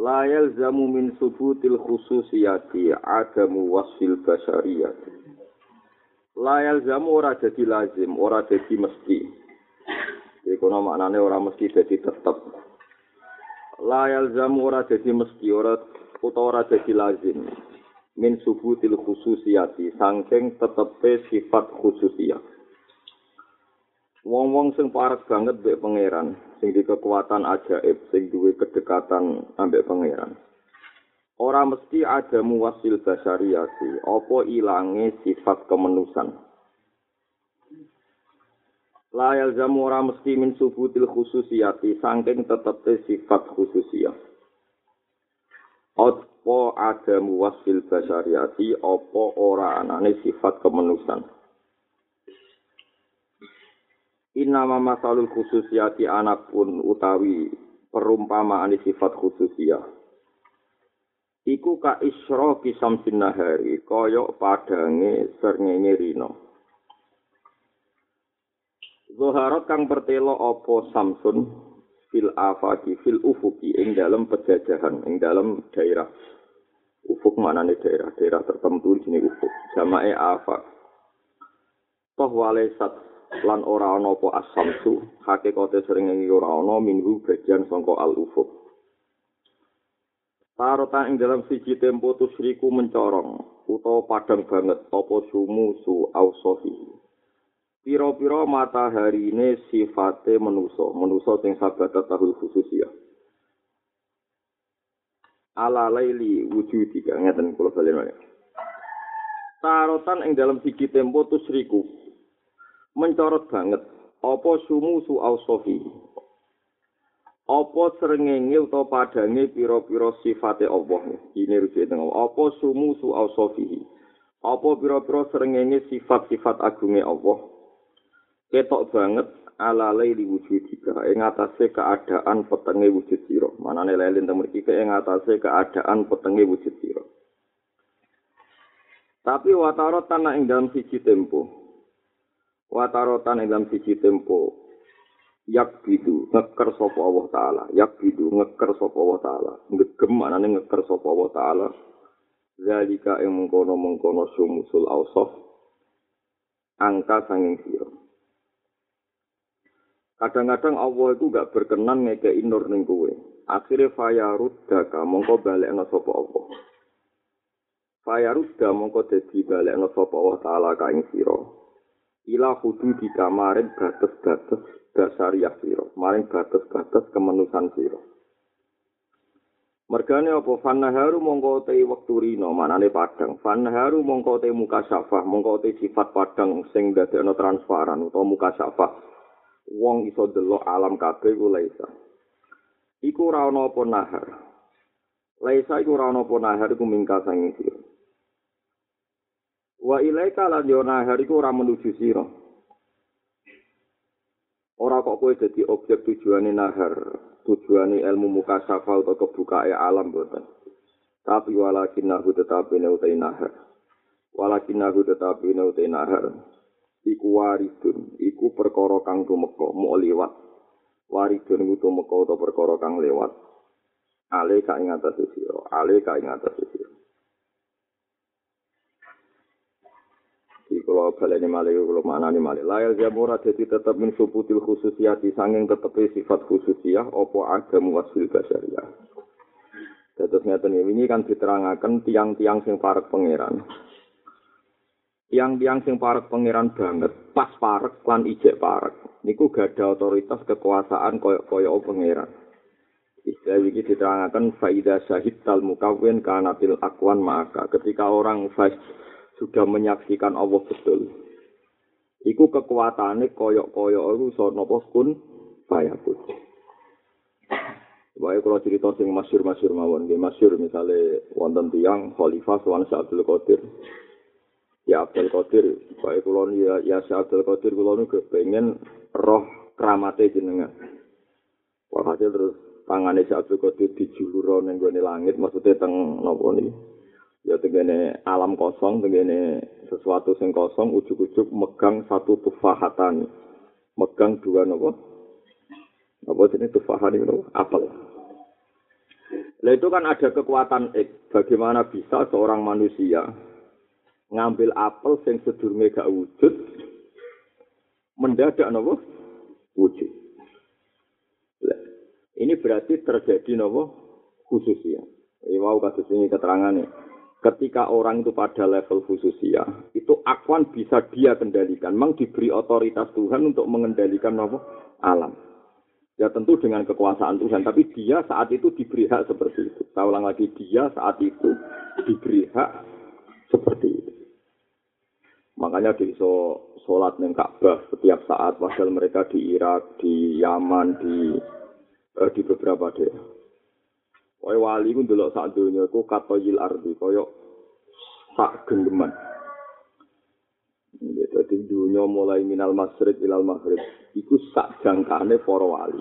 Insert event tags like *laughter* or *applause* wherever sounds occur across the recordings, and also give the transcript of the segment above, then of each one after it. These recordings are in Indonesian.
La yalzamu min subutil khususiyati adamu wasfil basyariyati. La yalzamu ora jadi lazim, ora jadi mesti. Jadi kono maknane ora mesti jadi tetep. La yalzamu ora jadi mesti, ora utawa ora jadi lazim. Min subutil khususiyati, sangking tetepe sifat khususiyah. Wong-wong sing parek banget mbek pangeran, sing di kekuatan ajaib, sing duwe kedekatan ambek pangeran. Ora mesti ada muwasil basyariati, apa ilange sifat kemenusan. La yalzamu ora mesti min subutil khususiyati, sangking tetepte sifat khususiyah. Apa ada muwasil basyariati, apa ora anane sifat kemenusan. Inama masalul khususiyati anak pun utawi perumpamaan sifat khususiyah. Iku ka isro kisam sinahari, koyok padange serngenye rino. Zoharot kang pertelo opo samsun fil afaki fil ufuki ing dalam pejajahan, ing dalam daerah. Ufuk mana daerah, daerah tertentu jenis ufuk. Jamae afak. Toh walesat lan ora ana apa asamsu hakikate sering ing ora ana minhu bagian sangka al ufuk Tarotan ing dalam siji tempo tusriku mencorong utawa padang banget apa sumu su ausofi Piro-piro matahari ini sifate menuso, menuso sing sabat tahul khusus ya. Ala laili wujudika, ngeten kula balen Tarotan ing dalam siji tempo tusriku mencorot banget. Apa sumu su ausofi apa srengenge utawa padange pira-pira sifate Allah? Ini rujuk teng apa sumu su ausofi apa pira-pira srengenge sifat-sifat agunge Allah? Ketok banget ala laili wujudika ing atase keadaan petenge wujud sira. Manane lelin teng mriki ing atase keadaan petenge wujud sira. Tapi watarot tanah ing dalam siji tempo watarotan dalam siji tempo. Yak bidu ngeker sapa Allah taala. Yak bidu ngeker sapa Allah taala. Ngegem anane ngeker sapa Allah taala. Zalika ing mengkono-mengkono sumusul ausaf angka sanging sira. Kadang-kadang Allah itu gak berkenan ngekei nur ning kowe. Akhire fayarudaka mongko balekno sapa Allah. Fayarudda mongko dadi balekno sapa Allah taala ka ing sira ila kudu di kamarin batas-batas dasariah siro, maring batas-batas kemenusan siro. Mergane apa? Fannaharu mongko te wektu rino manane padang. Fannaharu mongko te muka syafah mongko te sifat padang sing dadekno transparan utawa muka syafah. Wong iso delok alam kabeh ku laisa. Iku ora ana apa nahar. Laisa iku ora ana apa nahar iku mingka sangi sira Wa ilaika lan yo nahar iku ora menuju sira. Ora kok kowe dadi objek tujuane nahar, tujuane ilmu mukasafa utawa kebukae alam boten. Tapi walakin nahu tetapi ne nahar. Walakin nahu tetapi ne nahar. Iku waridun, iku perkara kang tumeka, mau liwat. Waridun iku tumeka utawa perkara kang lewat. Ale ka ing atas sira, ale ka ing atas sira. kalau baleni malih mana nih malih layal jamura jadi tetap min subutil khususiyati sanging tetep sifat khususiyah opo agam wasil basyariah Terus ngeten ini kan diterangkan tiang-tiang sing parek pangeran. Tiang-tiang sing parek pangeran banget, pas parek lan ijek parek. Niku gak ada otoritas kekuasaan koyo-koyo pangeran. Istilah ini diterangkan faida syahid tal mukawin kanatil akwan maka. Ketika orang sudah menyaksikan Allah betul. Iku kekuatannya koyok-koyok itu so nopo kun fayakun. Wae kalau cerita sing masyur-masyur mawon, nggih masyur misale wonten tiyang khalifah Sultan Abdul Qadir. Ya Abdul Qadir, wae kula ya ya Abdul Qadir kula niku pengen roh kramate jenengan. Walhasil terus tangane Abdul Qadir dijulur ning gone langit, maksudnya teng napa niki? Ya tengene alam kosong, tengene sesuatu sing kosong, ujuk-ujuk megang satu tufahatan. Megang dua napa? Apa jenis tufahan itu? Apel. Nah itu kan ada kekuatan X. Bagaimana bisa seorang manusia ngambil apel yang sedurunge gak wujud mendadak nopo wujud. Ini berarti terjadi nopo khususia. Ini mau kasus ini keterangannya. Ketika orang itu pada level khususia, itu akuan bisa dia kendalikan. Memang diberi otoritas Tuhan untuk mengendalikan nopo alam. Ya tentu dengan kekuasaan Tuhan, tapi dia saat itu diberi hak seperti itu. Saya ulang lagi, dia saat itu diberi hak seperti itu. Makanya di so, sholat neng Ka'bah setiap saat, padahal mereka di Irak, di Yaman, di eh, di beberapa daerah. Kaya wali ku ndelok sak donya iku katoyil ardi, kaya sak genggeman. Jadi dunia mulai minal masrid ilal maghrib. Iku sak jangkane para wali.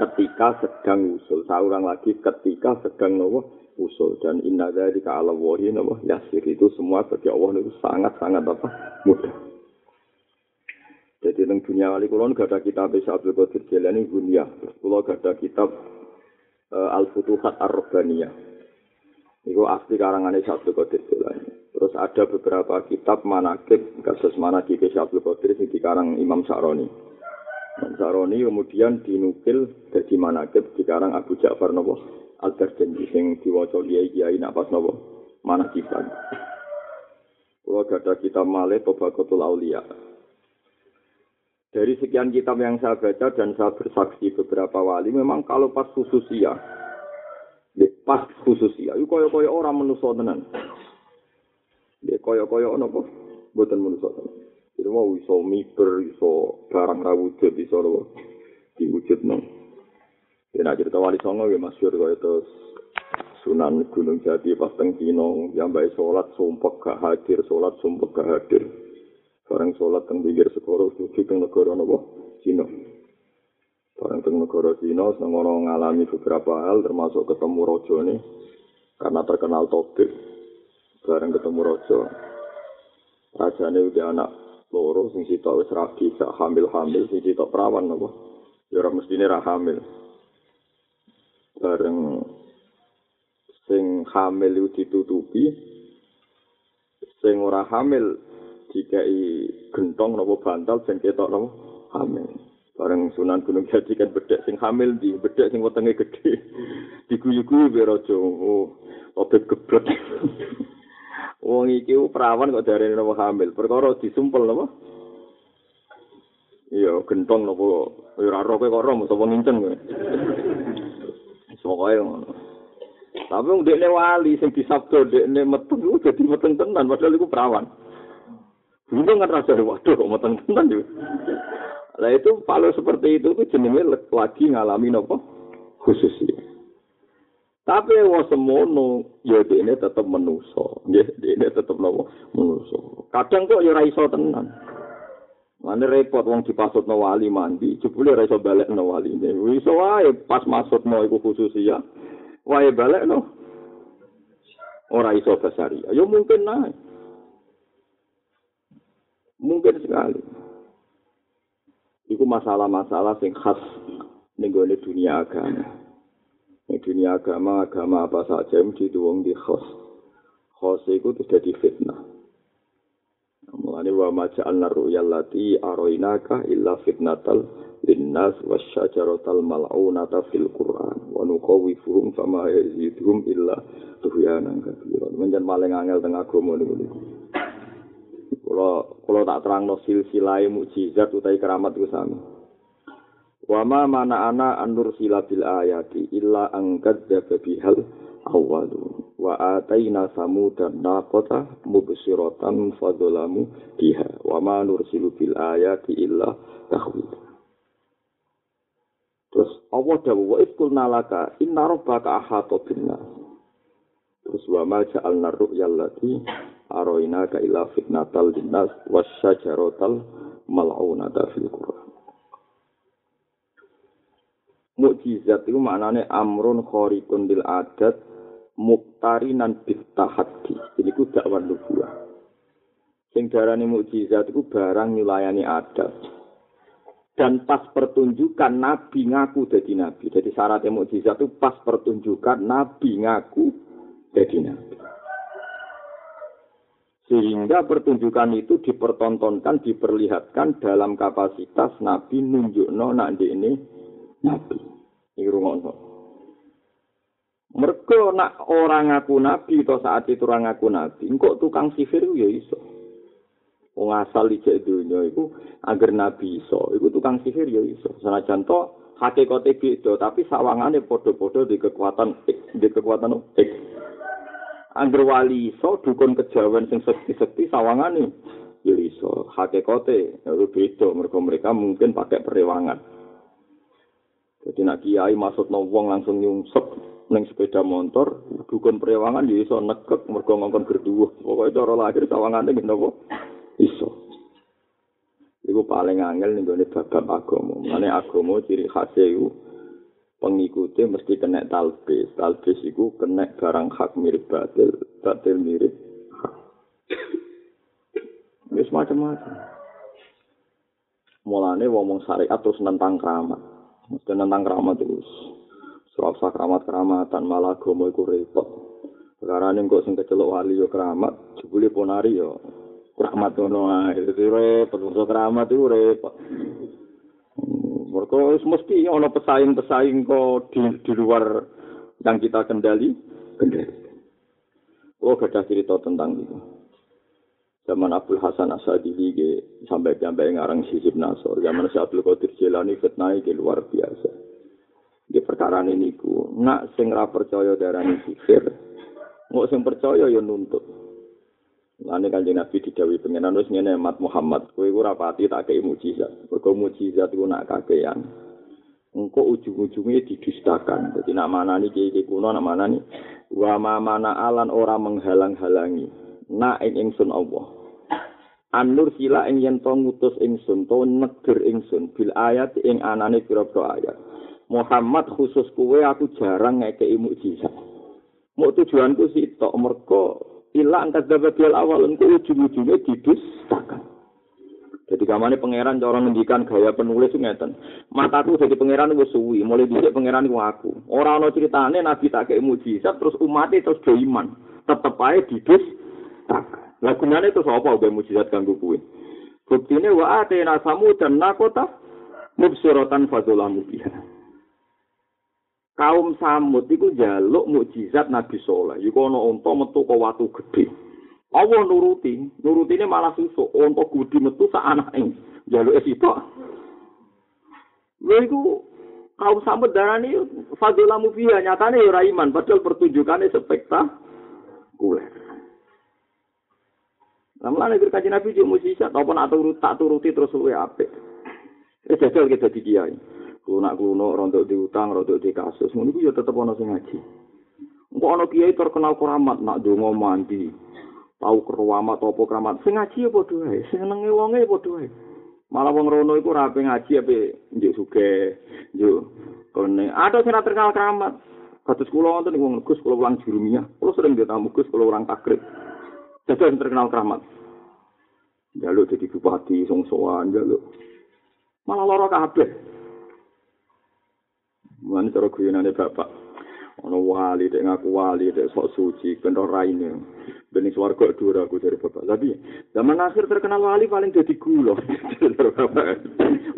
Ketika sedang usul. Seorang lagi ketika sedang nopo usul. Dan inna dari ala wahi nopo yasir. Itu semua bagi Allah itu sangat-sangat apa mudah. Jadi tentang dunia wali kulon gak ada kitab Bisa Abdul Qadir Jilani dunia. Kulon gak ada kitab Al-Futuhat Ar-Rabbaniyah. Itu asli karangannya Abdul Qadir Jilani. Terus ada beberapa kitab manakib, kasus manakib Syabdul Qadir yang dikarang Imam Sa'roni. Imam Sa'roni kemudian dinukil dari manakib dikarang Abu Ja'far Nopo Al-Darjandi yang diwaca kiai kiai napas Nopo manakiban. Kalau ada kitab Male Tobakotul Aulia. Dari sekian kitab yang saya baca dan saya bersaksi beberapa wali, memang kalau pas khususia, pas khususia, itu koyo-koyo orang menusuk tenan. Ya kaya-kaya ana apa? Mboten manusa. Jadi mau iso miber, iso barang ra wujud, iso lho diwujudno. Ya nak cerita wali songo ya masyhur kaya terus Sunan Gunung Jati pas teng Cina, yang baik sholat sumpah gak hadir, sholat sumpah gak hadir. Bareng sholat teng pinggir segoro, tujuh teng negara nopo Cina. Bareng teng negara Cina, sengono ngalami beberapa hal, termasuk ketemu nih, karena terkenal topik. bareng ketemu raja. Rajane udah anak loro sing sitok wis ragi sak hamil-hamil sing sitok perawan apa. Ya ora mestine ra hamil. Bareng sing hamil itu ditutupi sing ora hamil dikai gentong nopo bantal sing ketok nopo hamil. Bareng Sunan Gunung Jati kan bedek sing hamil di bedek sing wetenge gede. *laughs* Diguyu-guyu be raja. Oh, obat geblek. *laughs* Wong iki perawan kok darene nopo hamil. Perkara disumpel napa? Iya, gentong nopo. Ya ora roke kok ora mesti ngincen kowe. *laughs* Pokoke ngono. Tapi dekne wali sing disabdo dekne metu dadi meteng tenan padahal iku perawan. Bingung kan rasa waduh kok meteng tenan yo. Lah itu kalau seperti itu tuh jenenge lagi ngalami nopo khusus Tapi wa semono ya dene tetep menuso. Nggih, dene tetep nopo menuso. Kadang kok ya ora iso tenan. Mane repot wong dipasutno wali mandi, jebule ora iso balekno wali. Iso wae pas masukno iku khusus ya. Wae balekno. Ora iso besari. Ya mungkin nae. Mungkin sekali. Iku masalah-masalah sing khas ning dunia agama. Di dunia agama, agama apa saja mesti wong di khos. Khos itu tidak di fitnah. Mulane wa ma ja'alna ru'yal lati aroinaka illa fitnatal linnas wasyajaratal mal'unata fil Qur'an wa nuqawifuhum fama yazidhum illa tuhyanan katsiran. Menjen paling angel teng agama niku. Kula kula tak terangno silsilah mukjizat utawi keramat ku sami. Wa ma mana ana anur sila bil ayati illa angkat bihal awalu wa ataina samudan naqata mubsiratan fadlamu biha wa ma nursilu bil ayati illa tahwil Terus Allah dawuh wa iskul nalaka inna rabbaka ahata binnas. Terus wa ma ja'alna ru'yal lati aroina ka ila fitnatal linnas wasyajaratal mal'unata fil Qur'an. Mukjizat itu maknanya amrun khorikun lil adat muktarinan bitahaddi. Ini ku dakwah nubuah. Sing darani mukjizat itu barang nyulayani adat. Dan pas pertunjukan Nabi ngaku jadi Nabi. Jadi syaratnya mukjizat itu pas pertunjukan Nabi ngaku jadi Nabi. Sehingga pertunjukan itu dipertontonkan, diperlihatkan dalam kapasitas Nabi nunjukno nak ini Nabi. Ini rumah Mereka nak orang ngaku Nabi atau saat itu orang ngaku Nabi, kok tukang sihir ya iso. Wong asal ijek dunya iku agar nabi iso, iku tukang sihir ya iso. Senajan to hakikate beda, tapi sawangane padha-padha di kekuatan di kekuatan X. Angger wali iso dukun kejawen sing sekti-sekti sawangane ya iso. Hakikate ya beda, mereka mereka mungkin pakai perewangan. Jadi nak kiai maksud wong langsung nyungsep neng sepeda motor, dukun perewangan ya iso nekek mergo ngongkon berdua. Pokoknya cara lahir sawangane gitu iso. Iku paling angel ning gone bab agama. Mane agama ciri khas iku pengikutnya mesti kena talbis. Talbis iku kena barang hak mirip batil, batil mirip hak. Wis macam-macam. Mulane wong syariat terus nentang keramat. Mesti nentang keramat terus. Surah keramat keramatan malah agama iku repot. Sekarang ini kok sing kecelok wali yo keramat, jebule ponari yo keramat ngono ae repot musuh keramat itu repot mereka mesti ono pesaing-pesaing kok di, di luar yang kita kendali. Kendali oh gak cerita tentang itu. Zaman Abdul Hasan Asadili sampai sampai ngarang sisip Nasor zaman si Abdul Qadir Jilani fitnah ke luar biasa. Di perkara ini ku nak sing ra percaya darani sihir nggak sing percaya ya nuntut Lani kanjeng Nabi didawi pengenan wis ngene Mat Muhammad, kowe ora pati tak kei mukjizat. Mergo mukjizat iku nak kakean. Engko ujung-ujungnya didustakan. Jadi nak manani kiai kuno nak manani wa ma mana alan ora menghalang-halangi. Nak ing ingsun Allah. Anur sila ing yen to ngutus ingsun to neger ingsun bil ayat ing anane pira-pira ayat. Muhammad khusus kowe aku jarang ngekei mukjizat. Mau tujuanku sih tok mergo Ila angkat dapat bial awal engkau ujung-ujungnya didustakan. Jadi kamane pangeran cara ngendikan gaya penulis ngeten. Mataku jadi pangeran wis suwi, mulai dhisik pangeran iku aku. Ora ana critane nabi tak kei mujizat terus umat terus do. Tetep ae didustakan. Lah gunane terus apa gawe mujizat kanggo kuwe? Buktine wa atena samu dan nakota mubsiratan fadzulamu biha. Kaum samud iku njaluk mukjizat Nabi Saleh. Iku ana unta metu ke watu gedhe. Allah nuruti, nurutine malah susuk, unta gudi metu sak anake. Njaluk sitok. Lha iku kaum samud darani fadzulamu fiha nyatane ora iman padahal pertunjukane spektakuler. Lama nek kaji Nabi yo mukjizat apa nak turut tak turuti terus luwe apik. Wis jajal kita dikiai. Kunak kuno rontok diutang, rontok di kasus. Ngono ya tetep ana sing ngaji. Engko ana kiai terkenal keramat nak donga mandi. Tahu keramat apa keramat. Sing ngaji ya padha wae, sing senenge wonge padha wae. Malah wong rono iku ora ngaji ape njuk suge, njuk kene. Ada sing terkenal keramat. Kados kula wonten wong Gus kula ulang jurumiyah. Kula sering ditamu Gus kula orang takrib. Jadi terkenal keramat. Jaluk jadi bupati, songsoan, jaluk. Malah loro kabeh. Mulane cara guyonane bapak. Ono wali dek ngaku wali dek sok suci ben ora raine. Ben swarga dhuwur aku dari bapak. Tapi zaman akhir terkenal wali paling jadi gula.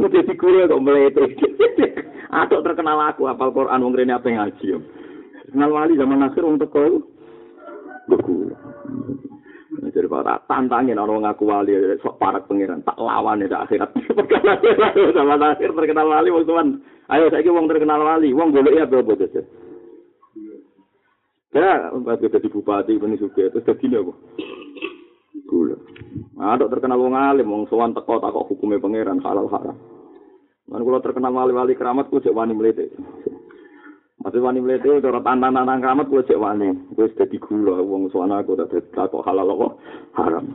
Mau jadi gula kok melete. Atau terkenal aku apal Quran wong apa ngaji. Terkenal wali zaman akhir wong teko iku gula. Jadi para tantangin orang ngaku wali sok parak pangeran tak lawan ya akhirat. Sama akhir terkenal wali tuan. Ayo saya wong terkenal wali, wong boleh ya berapa saja. Ya, waktu jadi bupati ini juga terus jadi apa? Gula. Ada terkenal wong alim, wong sowan teko takok hukumnya pangeran halal haram. Man kula terkenal wali-wali keramat ku cek wani mlete. Masih wani mlete cara tantan-tantan keramat ku cek wani. Wis dadi gula wong suwana aku dadi kok halal kok haram.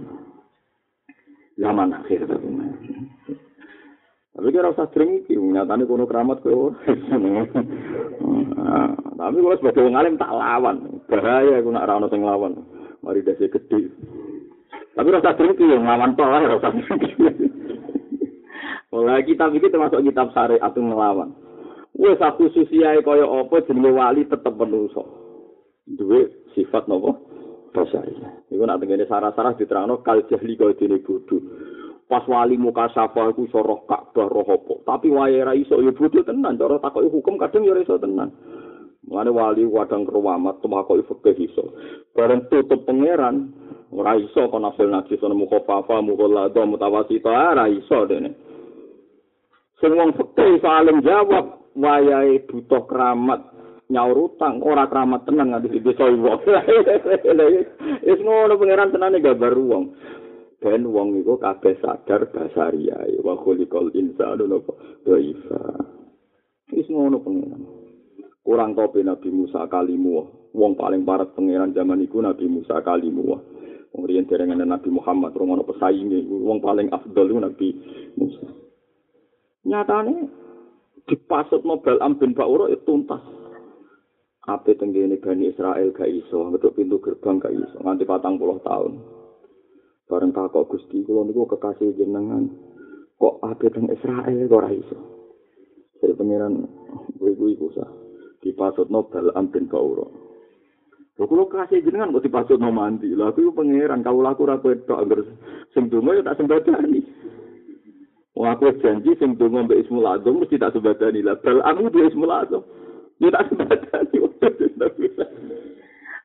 Zaman akhir tapi. Tapi kira usah sering iki nyatane kono keramat kowe. Tapi kalau sebagai wong alim tak lawan. Bahaya aku nak ra ono sing lawan. Mari dasi gede. Tapi rasa drengki yang nglawan to lah rasa Oleh kitab iki termasuk kitab syariat ngelawan. Wes aku susiae kaya apa jenenge wali tetep menungso. Duwe sifat napa? Basari. Iku nak tengene sarah-sarah diterangno kal jahli kaya dene bodho. Pas wali muka safa iku iso roh Ka'bah roh apa. Tapi wae ra iso ya bodho tenan. Cara takoki hukum kadang ya iso tenan. Mulane wali wadang keruamat temakoki fikih iso. Bareng tutup pangeran ora iso kon asil najis ana mukhafafa mukhalladha mutawasita ora iso dene. Sing wong fikih saling jawab wayahe butuh keramat nyaur utang ora keramat tenan nganti desa. *laughs* Wis ngono pangeran tenane gambar wong. Ben wong iku kabeh sadar basariyae wa khuliqal insanu napa dhaifa. Wis ngono pangeran. Kurang tope Nabi Musa kalimu. Wong paling parat pangeran zaman iku Nabi Musa kalimu. Wong riyen derengane Nabi Muhammad romono pesainge wong paling afdal Nabi Musa. nyatane dipasut mobil ambin Bauro itu tuntas. Ape tenggene Bani Israel gak iso, ngetuk pintu gerbang gak iso, nganti patang puluh tahun. Bareng takok Gusti, kula niku kekasih jenengan. Kok ape teng Israel kok ora iso? Jadi pangeran gue iku sah. Dipasut Nobel Ambin Bauro. Lho kula kasih jenengan kok dipasut no mandi. Lah aku pangeran kau laku ora wedok angger sing donga ya tak sembadani. Wong aku janji sing donga mbek Ismul mesti tak sebadani lah. Bal aku duwe Ismul Azam. Ya tak sebadani.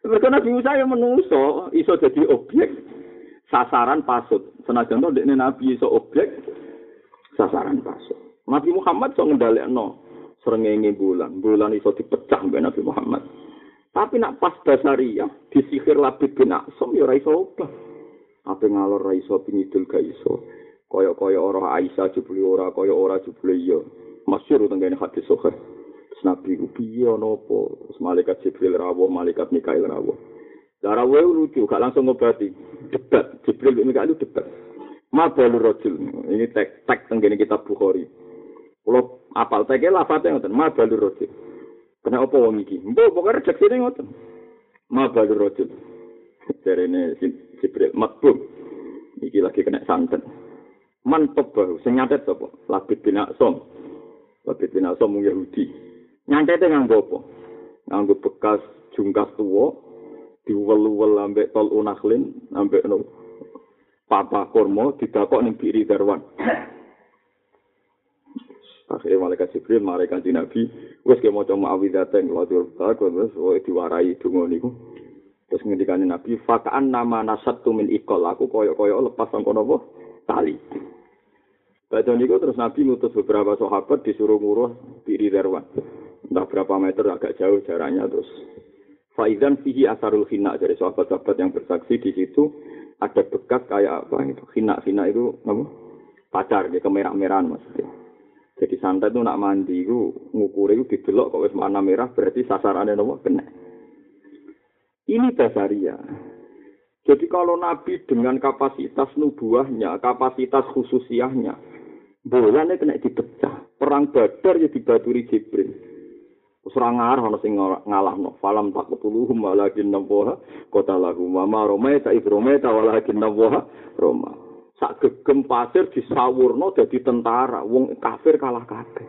Mereka *laughs* Nabi Musa yang menungso iso jadi objek sasaran pasut. Senajan to dekne Nabi iso objek sasaran pasut. Nabi Muhammad iso ngendhalekno srengenge bulan. Bulan iso dipecah mbek Nabi Muhammad. Tapi nak pas dasariah disihir Labid bin Aksam ya ora iso obah. Apa ngalor ra iso pingidul ga iso. kaya-kaya ora Aisyah jebule ora kaya ora jebule iya masyhur tenggene hadis sahih Nabi ku piye ana apa malaikat Jibril rawuh malaikat Mikail rawuh Darawe lucu, gak langsung ngobati. Debat, Jibril bin Mikail debat. Ma balu rojul. Ini tek tek tenggene kitab Bukhari. Kalau apal teknya lafadznya ngoten. Ma balu rojul. Kena apa wong iki? Mbok pokoke rejeksine ngoten. Ma balu rojul. Ini Jibril matbum. Iki lagi kena santet. mantep bahu sing nyatet sapa labid bin asom labid bin mung yahudi nyatete nganggo apa nganggo bekas jungkas tuwa diwel-wel ambek tol unaklin ambek no papa kurma didakok ning kiri darwan akhirnya malaikat Jibril malaikat Nabi wis ke maca ma'awidzatain wa dzurta wis diwarai donga niku terus ngendikane Nabi fakaan nama nasatu min ikol aku koyo-koyo lepas sangko napa tali Badan itu terus Nabi ngutus beberapa sahabat disuruh nguruh diri Darwan. Entah berapa meter agak jauh jaraknya terus. Faizan fihi asarul hina dari sahabat-sahabat yang bersaksi di situ ada bekas kayak apa itu hina hina itu apa? pacar ya kemerah-merahan maksudnya. Jadi santai itu nak mandi itu ngukur itu didelok kok wis warna merah berarti sasarannya nopo kena. Ini dasaria. Jadi kalau Nabi dengan kapasitas nubuahnya, kapasitas khususiahnya, bolane kena dipecah. Perang Badar ya dibaturi Jibril. Wis ora ngarah ana sing ngalahno. Falam tak ketuluhum walakin nawaha kota lahu mama Roma ta ibrome ta walakin nawaha Roma. Sak gegem pasir disawurno dadi tentara, wong kafir kalah kabeh.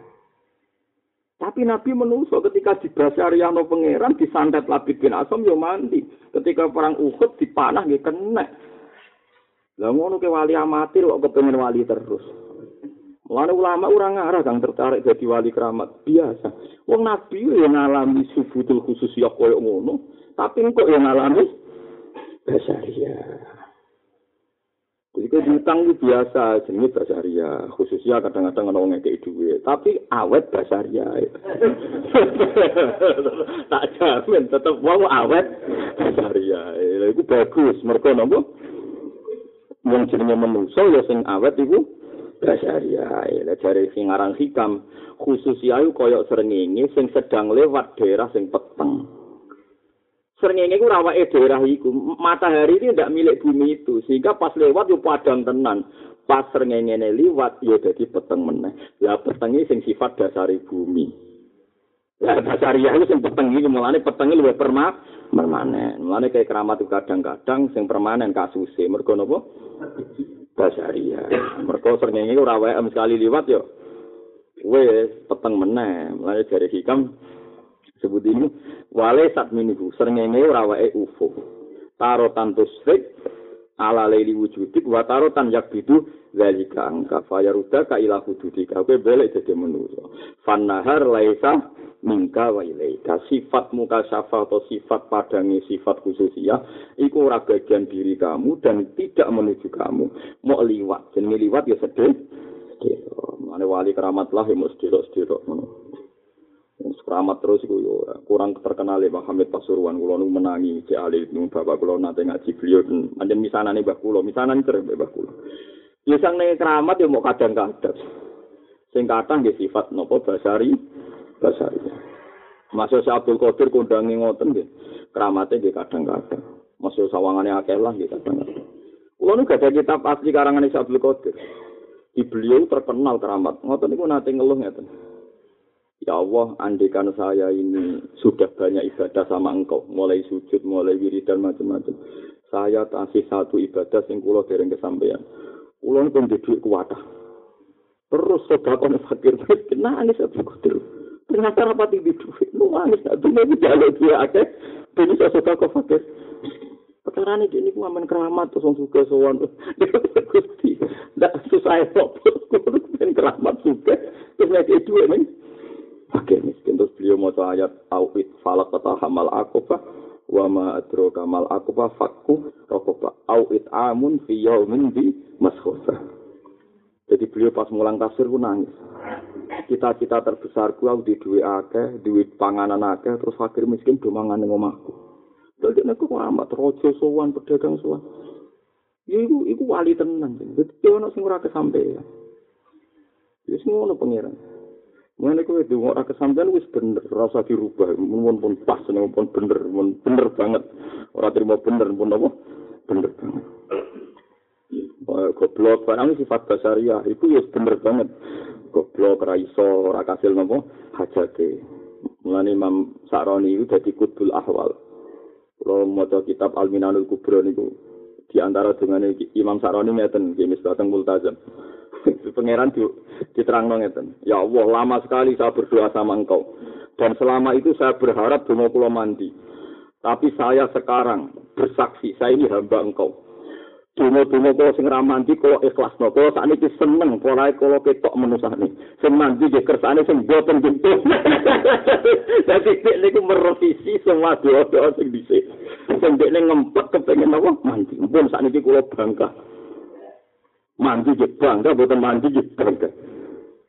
Tapi Nabi menungso ketika di Basyariano pangeran disantet Labid bin Asam yo mandi. Ketika perang Uhud dipanah nggih kena. Lah ngono ke wali amatir kok kepengen wali terus. Mulane ulama ora ngarah kang tertarik jadi wali keramat biasa. Wong nabi yo ngalami subutul khusus ya koyo ngono, tapi kok yo ngalami basaria. Jadi diutang itu biasa, jenis basaria. Khususnya kadang-kadang ada orang duit. Tapi awet basaria. *laughs* tak jamin, tetap mau awet basaria. Itu bagus. Mereka nunggu. Yang jenisnya menusuk, ya sing awet itu basaria. Lah jare sing aran hikam khusus ayu koyok srengenge sing sedang lewat daerah sing peteng. Srengenge ku rawake daerah iku. Matahari ini tidak milik bumi itu, sehingga pas lewat yo padang tenan. Pas srengenge liwat yo dadi peteng meneh. Lah petenge sing sifat dasari bumi. Lah basaria itu sing peteng iki mulane petenge luwih perma permanen. Mulane kayak keramat kadang-kadang sing permanen kasuse. Mergo napa? Basaria. Mergo srengenge ora wae sekali liwat yo. Wes peteng meneh. Mulane jare hikam sebut ini wale sat minibu srengenge ora wae ufo. Tarotan tusrik ala leili wujudik wa tarotan yakbidu zalika angka fayaruda ka ila hududika kowe balik dadi manusa fanahar laisa mingka wa ilaika sifat muka syafa atau sifat padangi sifat khususia iku ora bagian diri kamu dan tidak menuju kamu. Mau liwat jenenge liwat ya sedih. Mane wali keramat lah ya mesti ngono. Keramat terus iku yo kurang terkenal ya Pak Hamid Pasuruan kula nu menangi Cek Ali nu bapak kula nate ngaji beliau. Anjen misanane Mbah kula misanan cerek Mbah kula. Ya sang keramat ya mau kadang-kadang. Sing kathah nggih sifat napa basari basari. Masuk Abdul Qadir kondangi ngoten nggih. Keramate nggih kadang-kadang. Masuk sawangane akeh lah nggih kadang-kadang. Kulo nu gak ada kitab asli karangan si Abdul Qadir. Di beliau terkenal keramat. Ngoten niku nate ngeluh ngeten. Ya Allah, andikan saya ini sudah banyak ibadah sama engkau, mulai sujud, mulai wiridan macam-macam. Saya kasih satu ibadah sing kula dereng kesampaian. Ulun pun duit kuatah. Terus sedekah fakir miskin nangis aku kudu. Ternyata rapat di duit. Lu nangis nak dunia di jalur dia akeh. Ini saya sedekah fakir. Perkara ini ini ku aman keramat terus wong suka sowan. *laughs* Gusti. Ndak susah kok. Kudu ben keramat suka. Terus nek duit ning fakir miskin terus beliau mau ayat awit falak kata hamal akobah wa ma adro kamal akobah fakku rokobah awit amun fi yaumin di maskhofa. Jadi beliau pas mulang tafsir pun nangis. Cita-cita terbesar ku aku di duit akeh, duit panganan akeh, terus fakir miskin do mangan ning omahku. Jadi aku amat rojo sowan pedagang sowan. Ya iku iku wali tenan. Dadi ono sing ora kesampean. Ya sing ngono pangeran. Mulane kowe donga ora kesampean wis bener, ora usah dirubah. Mun pun pas, mun pun bener, mun bener banget. Ora terima bener pun apa? Bener banget. Goblok. Barang sifat basaria itu ya bener banget. Goblok ra iso ora kasil napa hajate. Mulane Imam Sa'roni itu dadi kutbul ahwal. Kalau maca kitab Al-Minanul Kubra niku di antara dengan Imam Sa'roni ngeten nggih misbateng multazam. *laughs* Pangeran di, diterang ngeten ya Allah lama sekali saya berdoa sama engkau. Dan selama itu saya berharap donga kula mandi. Tapi saya sekarang bersaksi saya ini hamba engkau Dungo-dungo kalo sing ramanti kalo ikhlas no. Kalo saat ini seneng, kalo kalo ketok nih. Sing mandi di kersane sing boten gitu. *laughs* Jadi dia ini merevisi semua doa-doa sing disik. Sing dia ini ngempet kepengen apa? Mandi. Pun saat ini kalo bangga. Mandi di bangga, boten mandi di bangga.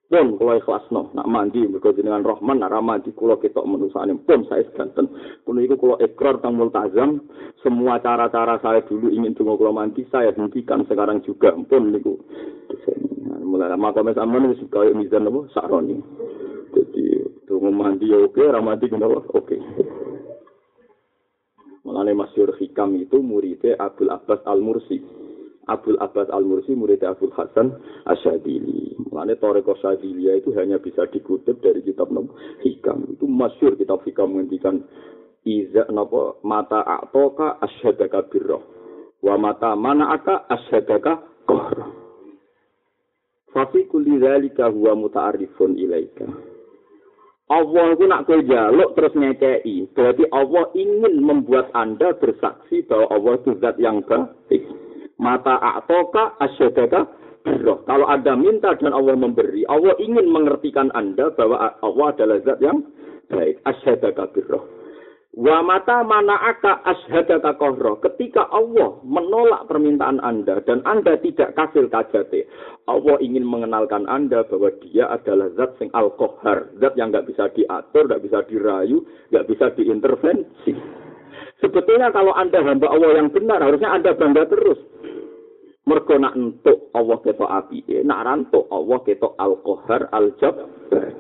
Pun kula ikhlasno nak mandi mergo jenengan Rahman nak mandi kula ketok menusane pun saya sedanten kulo iku kula ikrar tang multazam semua cara-cara saya dulu ingin tunggu kula mandi saya hentikan sekarang juga. Pun niku. Mulai maka mes aman wis kaya mizan apa? Sakroni. Jadi tunggu mandi ya oke. Ra mandi kenapa? Oke. Mulane Masyur Hikam itu muridnya Abdul Abbas Al-Mursi. Abdul Abbas Al-Mursi murid Abdul Hasan Asyadili. Makanya Toreko Syadilia itu hanya bisa dikutip dari kitab Hikam. Itu masyur kitab Hikam menghentikan Iza napa mata a'toka asyhadaka birroh. Wa mata mana aka asyhadaka kohroh. Fafi kulli dzalika huwa muta'arrifun ilaika. Allah itu nak kue jaluk terus ngekei. Berarti Allah ingin membuat Anda bersaksi bahwa Allah itu zat yang baik. Mata a'toka asyadaka birroh. Kalau Anda minta dan Allah memberi, Allah ingin mengertikan Anda bahwa Allah adalah zat yang baik. Asyadaka birroh. Wa mata mana'aka asyhadaka kohro. Ketika Allah menolak permintaan Anda dan Anda tidak kasih kajate, Allah ingin mengenalkan Anda bahwa dia adalah zat sing al-kohar. Zat yang nggak bisa diatur, nggak bisa dirayu, nggak bisa diintervensi. Sebetulnya kalau Anda hamba Allah yang benar, harusnya Anda bangga terus. Mergo nak entuk Allah ketok apike, nak rantuk Allah ketok Al-Qahar Al-Jabbar.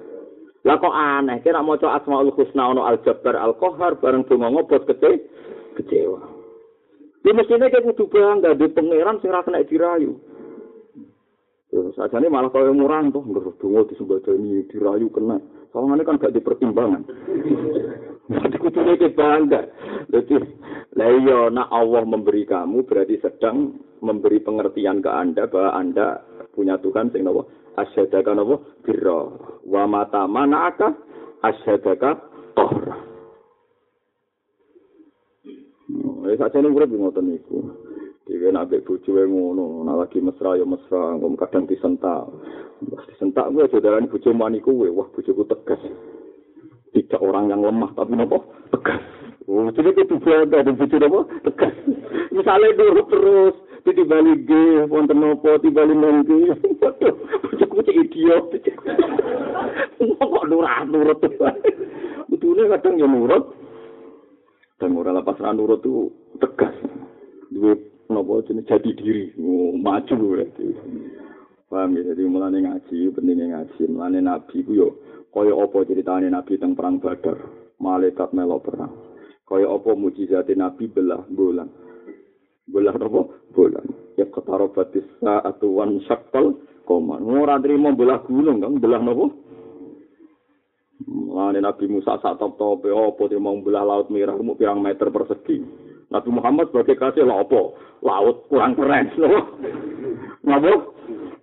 Lah kok aneh, kira maca Asmaul Husna ono Al-Jabbar Al-Qahar bareng donga ngobot kece kecewa. Ya mestinya kayak kudu bangga di pangeran sing ra kena dirayu. Ini malah kaya murah tuh, nggak dungo disembadani dirayu kena. Soalnya kan gak dipertimbangan. Nanti kutunya ke bangga. Jadi, lah iya, nak Allah memberi kamu berarti sedang memberi pengertian ke anda bahwa anda punya Tuhan sing nopo asyadaka nopo birra wa mata manaka asyadaka tohra. Hmm, eh saja ning urip ngoten niku. Dhewe nak mbek bojoe ngono, nak lagi mesra ya mesra, kok kadang disentak. Pas disentak aja darani bojo mani kuwe, wah bojoku tegas. Tidak orang yang lemah tapi nopo tegas. Oh, jadi itu bangga dan bojo nopo tegas. Misalnya nurut terus, di balik G, wonten nopo, di balik nengki. Waduh, bojoku cek idiot. Kok nurut nurut. Betulnya kadang ya nurut. Dan ora ra nurut tuh tegas. Duwe nopo jenis jadi diri. Oh, maju berarti. Paham ya? Jadi mulane ngaji pentingnya ngaji. Mulane nabi ku yo kaya apa ceritane nabi teng perang badar? Malaikat melo perang. Kaya apa mujizat nabi? Belah bulan belah nopo bulan ya ketaro batis saatu wan syakal koman ora trimo belah gunung kan belah nopo Mulane Nabi Musa sak top-top apa trimo belah laut merah? Mu pirang meter persegi. Nabi Muhammad sebagai kasih apa? Laut kurang keren. *laughs* Ngapa?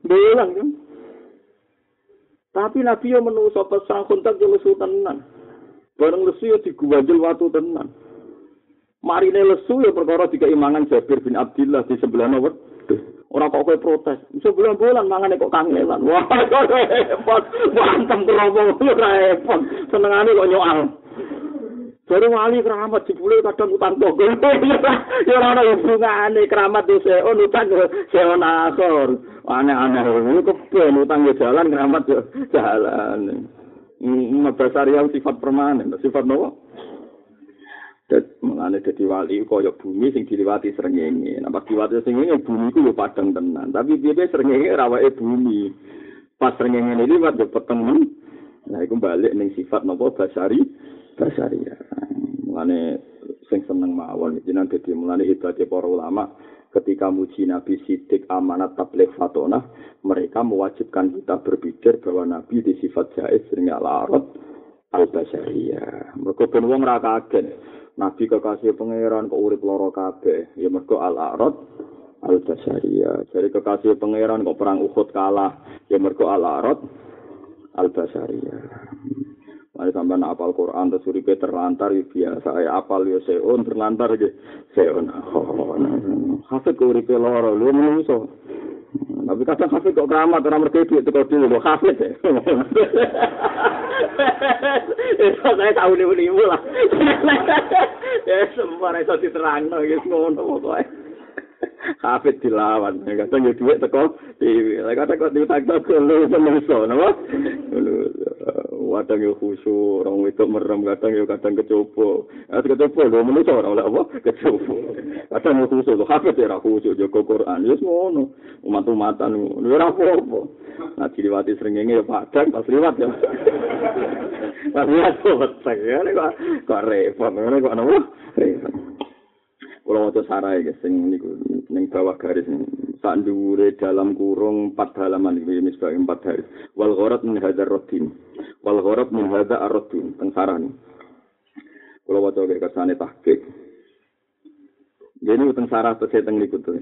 Bilang kan. Tapi Nabi yang menuso pesang kontak yo lesu tenan. Bareng lesu yo diguwajel watu tenan. Marine lesu yo perkara dikeimangan Jabir bin Abdullah di sebelah nomor. Ora kok kowe protes. Sebulan bulan mangane kok kangelan. *laughs* Wah, kok repot. Wantem kerobong repot. Senengane kok nyoal. Baru wali keramat jebule kadang utang togel. *laughs* Ya ora ana hubungane keramat yo seon utang seon asor. Aneh-aneh ngono keben utang jalan keramat yo jalan. Mabasar yang sifat permanen, sifat nopo? Dat menane dadi wali kaya bumi sing diliwati srengenge. Nah pas diliwati srengenge bumi ku yo padang tenan, tapi piye srengenge rawake bumi. Pas srengenge liwat yo peteng. Nah iku balik ning sifat nopo basari? Basari ya. Mulane sing seneng mawon jenengan dadi mulane hebate para ulama ketika muji Nabi Sidik amanat tabligh fatona mereka mewajibkan kita berpikir bahwa Nabi di sifat jais sering al-arad al-basariyah. Mergo ben wong ra kaget. Nabi kekasih pangeran kok urip loro kabeh. Ya mergo al-arad al-basariyah. Jadi kekasih pangeran kok perang Uhud kalah. Ya mergo al-arad al-basariyah. Mari sampai apal Quran terus uripe terlantar ya biasa ya apal ya seon terlantar ya seon. *laughs* Hafid kok uripe loro lu menungso. Tapi kadang hafid kok keramat orang mereka duit teko dulu *laughs* hafid *laughs* ya. Itu saya tahu nih ini lah. Ya semua itu diterang gitu ngono pokoknya. Hafid dilawan, ya duit teko TV, kadang kok diutang teko lu menungso, nama? Kadang yo khusyuk, orang itu merem, kadang yo kadang kecoba. Ya kecoba lho menungso ora oleh apa? Kecoba. Kadang yo khusyuk, lho hafid ya khusyuk jaga Quran. Ya ngono. Umat-umatan ngono. Ora apa-apa. Nah diliwati srengenge *laughs* ya padang pas liwat ya. Pas liwat kok betek ya kok kok repot ngene kok? Repot. Kalau mau sarai guys, sing niku ning bawah garis sak dhuwure dalam kurung empat halaman iki misbah empat garis. Wal gharat min hadzal raddin. wal gharab min hadza ar-ruddin pensarane kula waca ke kersane tahqiq. Yen uteng sarah pesen teng niku to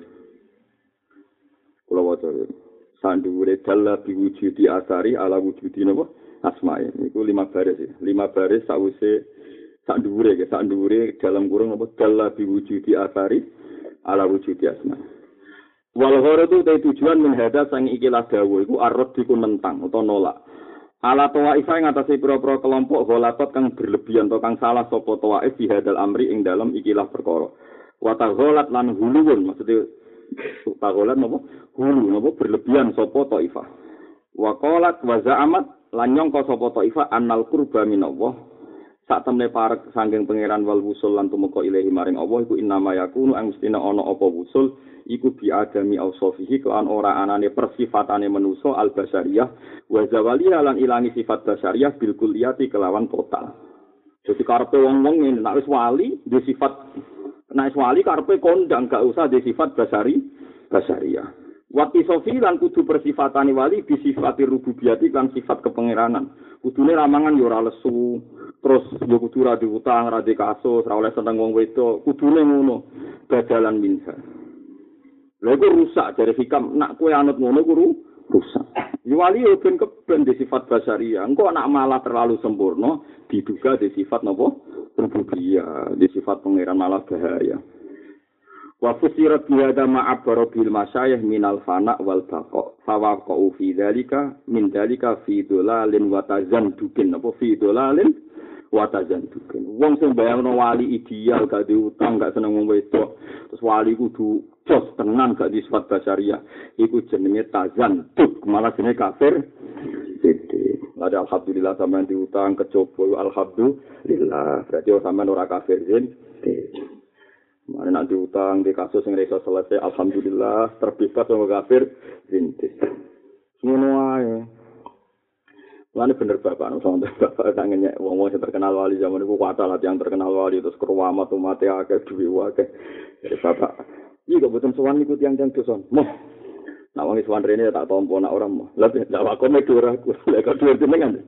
kula waca sandure dalla bi asari ala wujudi napa? Asmae niku lima baris ya. Lima baris sawise sak dhuwure ya sak dhuwure dalam kurung apa dalla bi asari ala wujudi asmae. wal gharab tu tujuan menghadap sang ikilah dawuh. Iku ar-ruddiku nentang utawa nolak. Ala toa ifa ing atase pira-pira kelompok golatot kang berlebihan atau kang salah sapa toa di hadal amri ing dalam ikilah perkara. Wa tagholat lan huluun maksudnya tagholat napa? Hulu napa? Berlebihan sapa taifah wa qalat wa za'amat lan nyangka sapa taifah annal qurba minallah sak temne parek sangking pangeran wal wusul lan tumeka ilahi maring Allah iku innama yakunu ang mestina ana apa wusul iku bi adami ausofihi kelan ora anane persifatane manusa al basariyah wa zawali lan ilangi sifat basariyah bil kulliyati kelawan total. Jadi karepe wong-wong ngene nek wis wali di sifat nek wis wali karepe kondang gak usah di sifat basari basariyah Wati sofi lan kudu persifatane wali bisifati rububiyati lan sifat kepangeranan. Kudune ramangan yo ora lesu, terus yo kudu ra diutang, ra kasus, ra oleh seneng wong wedok, kudune ngono. Badalan minha. Lha iku rusak dari hikam nak kue anut ngono ku rusak. Yo wali yo ben keben di sifat basaria. Engko nak malah terlalu sempurna diduga di sifat napa? Rububiyah, di sifat pangeran malah bahaya. Wa fusirat bi hada ma'abbara bil masyayikh minal fana wal baqa. Fa waqa'u fi dzalika min dzalika fi dolalin wa tazandukin. Apa fi dolalin wa tazandukin. Wong sing bayangno wali ideal gak diutang gak seneng wong wedok. Terus wali kudu jos tenan gak disifat basaria iku jenenge tazanduk malah jenenge kafir. Jadi, ada alhamdulillah sampean diutang kecoba alhamdulillah. Berarti sampean ora kafir Mana nak diutang di kasus yang reso selesai, alhamdulillah terbebas sama kafir, rintis. Semua aja. Mana bener bapak, sama bapak tangannya, wong wong yang terkenal wali zaman itu kuat lah yang terkenal wali terus keruamat tuh mati akeh duwi wakeh. Jadi bapak, iya gak betul suan ikut yang yang doson, moh. Nah wong suan rene tak tompo nak orang moh. Lebih tak wakon mek dua aku, lek kok dua jenengan.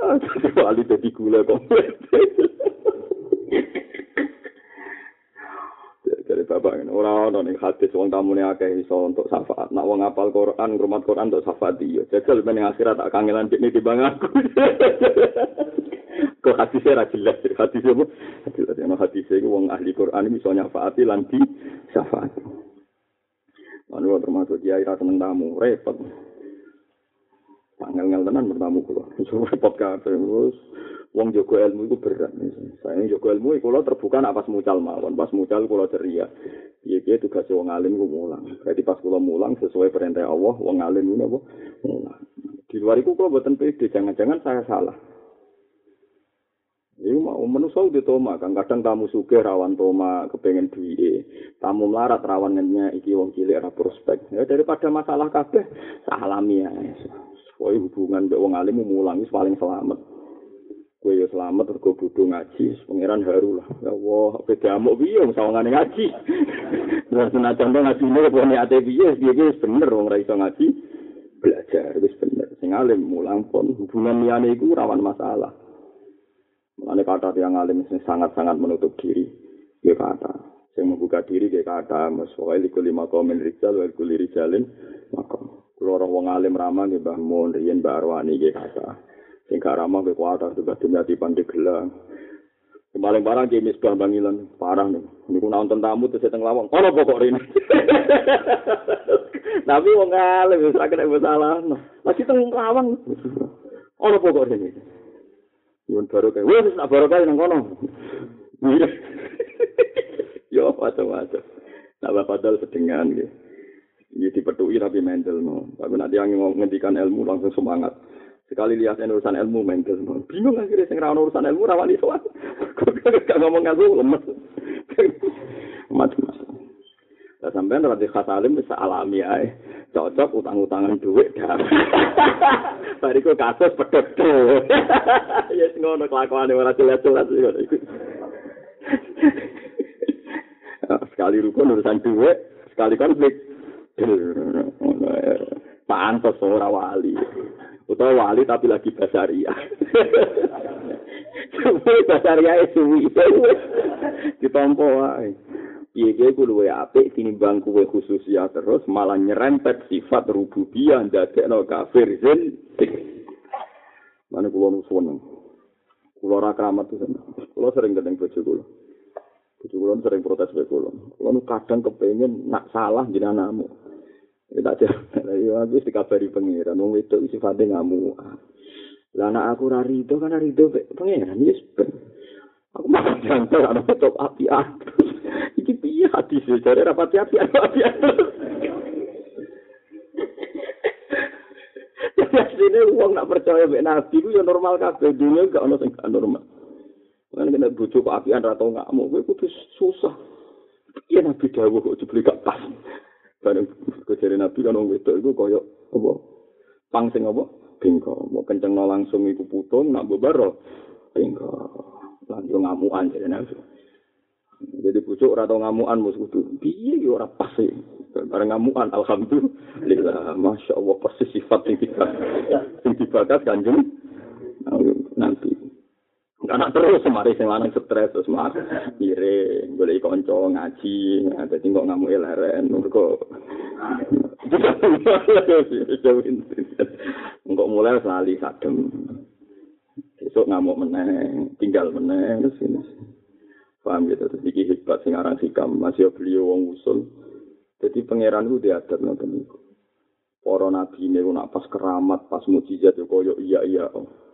*laughs* Wali jadi gula kok. *laughs* dari orang orang nih hadis wong tamu nih akeh iso untuk syafaat. Nak wong apal Quran rumah Quran untuk syafaat dia jajal ben akhirat tak kangenan ini di bang aku. *laughs* Kok hadisnya ra jelas hadisnya bu hadis yang hadisnya itu wong ahli Quran bisa nyafaati lan di syafaat. Anu termasuk dia ira seneng tamu. Repot. Tanggal-ngel tenan bertamu kula. Repot kabeh. Terus wong jogo ilmu itu berat. Saya jogo ilmu itu kalau terbuka nak pas mucal mawon, pas mucal kalau ceria. Iya dia tugas wong alim gue mulang. Berarti pas kalau mulang sesuai perintah Allah, wong alim itu apa? Mulang. Di luar itu kalau buatan pede, jangan-jangan saya salah. Ini mau menusau di toma kan kadang tamu suge rawan toma kepengen duit tamu melarat rawannya iki wong cilik ra prospek ya daripada masalah kabeh salami ya Woi hubungan mbek wong alim mulang paling selamat Kue ya selamat gue ngaji, pangeran haru lah. Ya Allah, beda amuk biye, misalnya ngaji. *laughs* Terus senajan ngaji ini, gue niatnya biye, biye biye bener, wong raiso ngaji. Belajar, itu bener. Sing alim, mulang pun, hubungan niane itu rawan masalah. Mulanya kata yang alim sangat-sangat menutup diri. Dia kata, yang membuka diri dia kata, mas pokoknya liku lima komen rijal, liku liri jalin, maka kalau orang wong alim ramah, dia bahmun, rian, barwani, dia kata. Sing gak ramah ke kuasa juga dunia di pandai gelang paling parah jenis bang bangilan parah nih ini nonton tamu terus seteng lawang kalau pokok ini tapi mau ngalir bisa kena masalah masih teng lawang kalau pokok ini Yun baru kayak, wah, nak baru kayak nang kono. *laughs* Yo, macam-macam. Nah, padahal sedengan gitu. Ini dipetui tapi mental, no. Tapi nanti yang ngendikan ilmu langsung semangat. Sekali lihat urusan ilmu mengkel Bingung akhirnya sing ra urusan ilmu ra wani sowan. *laughs* Gak ngomong aku lemes. *laughs* Macam-macam. Lah sampean ra khas alim bisa alami ae. Cocok utang-utangan duit dah. *laughs* Bariku kasus pedot. Ya ngono kelakuane ora jelas-jelas Sekali rukun urusan duit, sekali konflik. Pantas ora wali. Utawa wali tapi lagi basaria. Suwi basaria suwi. Ditompo wae. Piye ge ku luwe apik tinimbang kuwe khususia terus malah nyerempet sifat rububiyah ndadekno kafir zin. Mana kula nu seneng. Kula ora kramat tuh Kula sering keteng bojo kula. Bojo sering protes be kula. Kadang kepengin nak salah jenengan ada. Ya aku dikabari pengiran. Wong itu sifatnya ngamu. Lah anak aku rari itu kan rari itu pengiran. Yes, Aku makan jantar. Ada top api Iki piye hati sih. Cari rapat api api Jadi aslinya uang nak percaya mbak Nabi itu ya normal kabeh dunia gak ono sing gak normal. Kan kena bojo kok apian ra tau ngamuk, kowe kudu susah. Iya Nabi dawuh kok dibeli gak pas. Bareng kejari Nabi kan wong wedok iku kaya apa? Pang sing apa? Bengko. Mau kencengno langsung iku putung, nak bebaro bengko. Langsung ngamukan jadi Nabi. Jadi pucuk tau ngamukan mus kudu. Piye yo ora pas sih. Bareng ngamukan alhamdulillah. Masya Allah persis sifat sing dibahas. Sing dibahas kanjeng. Karena terus semari sing lanang stres terus mar miring golek kanca ngaji dadi kok ngamuke leren mergo Enggak mulai sali sadem. Besok ngamuk meneng, tinggal meneng terus ini. Paham gitu, terus iki hebat sing aran sikam, masih beliau wong usul. Jadi pangeran itu diadat nonton itu. Para nabi ini nak pas keramat, pas mujizat, ya koyo iya iya. Oh.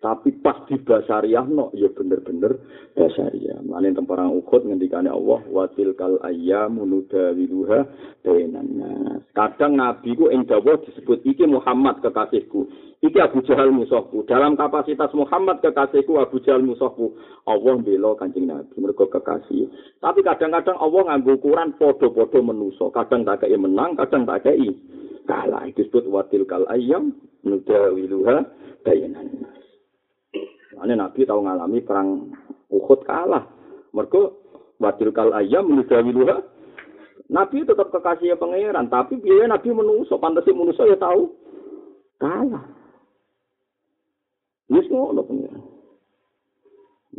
Tapi pas di basariah no, ya bener-bener basariah. Yang temparang ukut ngendikane Allah, wasil kal ayyamu nudawiluha bainannas. Kadang Nabi ku ing disebut iki Muhammad kekasihku. Iki Abu Jahal musuhku. Dalam kapasitas Muhammad kekasihku Abu Jahal musuhku. Allah bela Kanjeng Nabi mergo kekasih. Tapi kadang-kadang Allah nganggo ukuran podo-podo menuso. Kadang tak kei menang, kadang tak kei kalah. Disebut watil kal ayyam nudawiluha bainannas. Ane Nabi tahu ngalami perang Uhud kalah. Mergo wadil kal ayam luha. Nabi tetap kekasih pangeran, tapi biaya Nabi menuso, pantasi menuso ya tahu kalah. Wis ngono pangeran.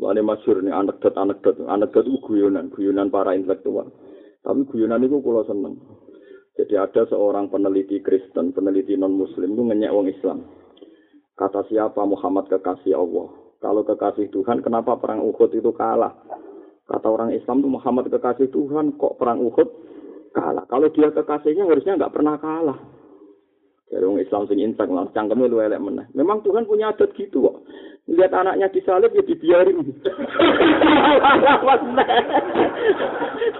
Wale masyur ini anekdot anekdot anekdot itu guyonan guyonan para intelektual. Tapi guyonan itu kalau seneng. Jadi ada seorang peneliti Kristen, peneliti non Muslim itu ngenyek wong Islam. Kata siapa Muhammad kekasih Allah? Kalau kekasih Tuhan, kenapa perang Uhud itu kalah? Kata orang Islam itu Muhammad kekasih Tuhan, kok perang Uhud kalah? Kalau dia kekasihnya harusnya nggak pernah kalah. Dari orang Islam sing insang lah, cangkemnya lu elek meneh. Memang Tuhan punya adat gitu kok. Lihat anaknya disalib ya dibiarin. *laughs*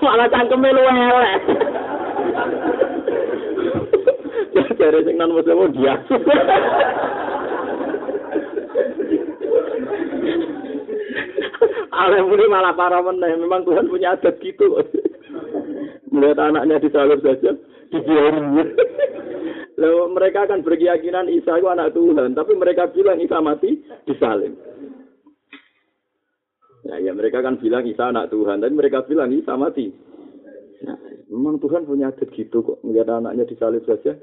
Malah cangkemnya lu elek. *laughs* Jadi sing non muslim dia. *laughs* Alim ini malah para meneh. Memang Tuhan punya adat gitu. Melihat anaknya disalib saja, dibiarin. Lalu mereka akan berkeyakinan Isa itu anak Tuhan, tapi mereka bilang Isa mati disalib. Ya, ya mereka kan bilang Isa anak Tuhan, tapi mereka bilang Isa mati. Nah, memang Tuhan punya adat gitu kok. Melihat anaknya disalib saja,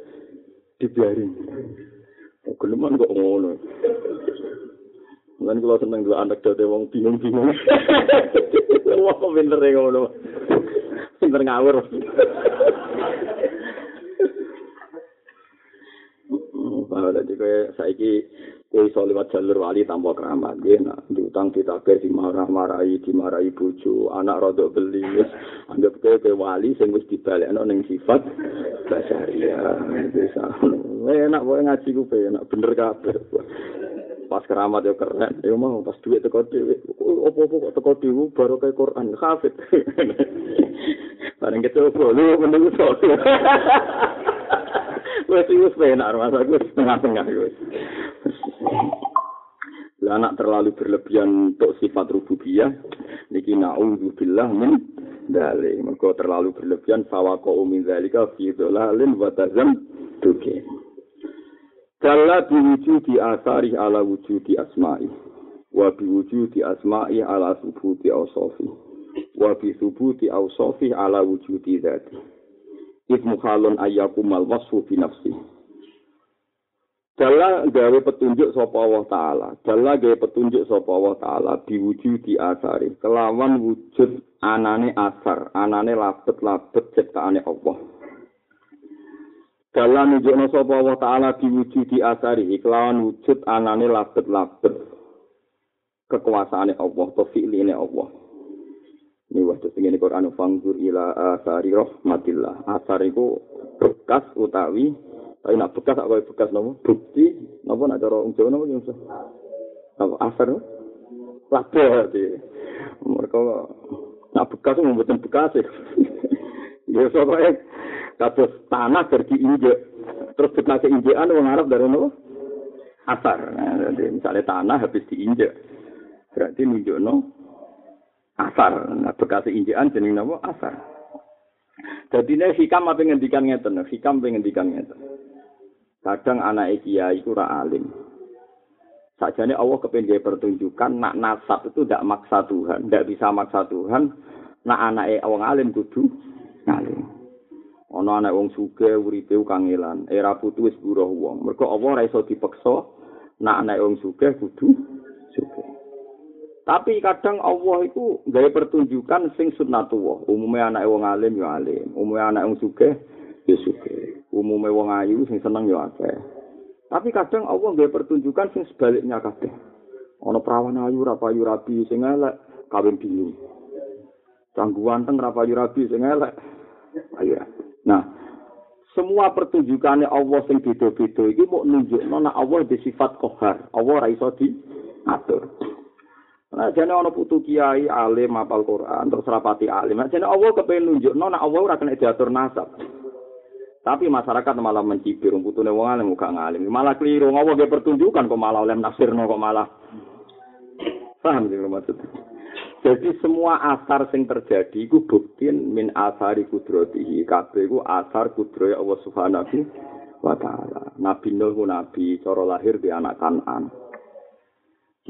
dibiarin. Oh, geleman kok ngono. Mungkin kalau seneng dua anak dode wong bingung-bingung. *laughs* Wong pinter ya ngono. Pinter ngawur. Bahwa tadi kue saiki kue iso lewat jalur wali tanpa keramat. Dia nak diutang ditakir dimarah-marahi, dimarahi bojo, anak rodok beli. Anggap kue kue wali sing wis dibalik ning sifat basaria. Bisa. Enak boleh ngaji gue enak bener kabeh. Pas keramat ya keren. Ya mau pas duit teko dhewe. Opo-opo kok teko dhewe baru kayak Quran. Hafid *laughs* bareng kecoba lu mending iso *laughs* wes wis penak masa gue setengah-tengah wis lah anak terlalu berlebihan untuk sifat rububiyah. Niki naudzubillah min dalik. Mergo terlalu berlebihan fawaqo min zalika fi dhalalin wa tazam tukin Jalla biwujudi asari ala wujudi asma'i. Wa biwujudi asma'i ala subuti awsofi. Wa bi subuti awsofi ala wujudi dhati. Ismu khalun ayyakumal wasfu binafsi. Jalla gawe petunjuk sapa Allah Ta'ala. Jalla gawe petunjuk sapa Allah Ta'ala biwujudi asari. Kelawan wujud anane asar. Anane labet-labet ciptaane Allah. Dalam nunjukno sapa Allah taala diwujudi asari. Kelawan wujud anane labet-labet. Kekuasaane Allah atau fi'line Allah. Ini waktu ini Quran fangzur ila asari rahmatillah. Asar itu bekas utawi tapi nak bekas apa bekas nopo? Bukti. Nopo nak cara wong Jawa yang apa asar labet. Mereka nak bekas mboten bekas ya soalnya kados tanah dari injek terus kita injekan wong Arab dari nopo asar nah, jadi misalnya tanah habis diinjek Berarti nunjukno asar. Nah, bekas injekan jeneng napa? Asar. Jadi ini hikam apa ngendikan ngeten, hikam apa ngendikan ngeten. Kadang anak kiai itu ora alim. Sajane Allah kepengen pertunjukan nak nasab itu tidak maksa Tuhan, tidak bisa maksa Tuhan. Nak anak wong alim kudu ngalim. Ana anak wong sugih uripe kangelan, era putu wis buruh wong. Mergo Allah ora iso dipeksa nak anak wong sugih kudu sugih. Tapi kadang Allah itu gaya pertunjukan sing sunnatullah. Umumnya anak wong alim ya alim, umumnya anak wong sugih ya sugih. Umumnya wong ayu sing seneng ya akeh. Tapi kadang Allah nggak pertunjukan sing sebaliknya kabeh. Ono perawan ayu ra payu rabi sing elek kawin bingung. Canggu wanteng ra payu rabi sing elek. Ayo. Nah, semua pertunjukannya Allah sing beda-beda iki mau nunjukno nek Allah di sifat kohar. Allah ra iso diatur. Nah, jane ana putu kiai alim apal Quran terus rapati alim. Nah, jane Allah kepengen nunjukno nek Allah ora kena diatur nasab. Tapi masyarakat malah mencibir putune wong alim gak ngalim. Malah keliru ngowo ge pertunjukan kok malah oleh nafsirno kok malah. Paham sih maksud. Jadi semua asar sing terjadi iku bukti min asari kudratihi. Kabeh iku asar kudrohe Allah Subhanahu wa taala. Nabi Nuh nabi cara lahir di anak Kanan.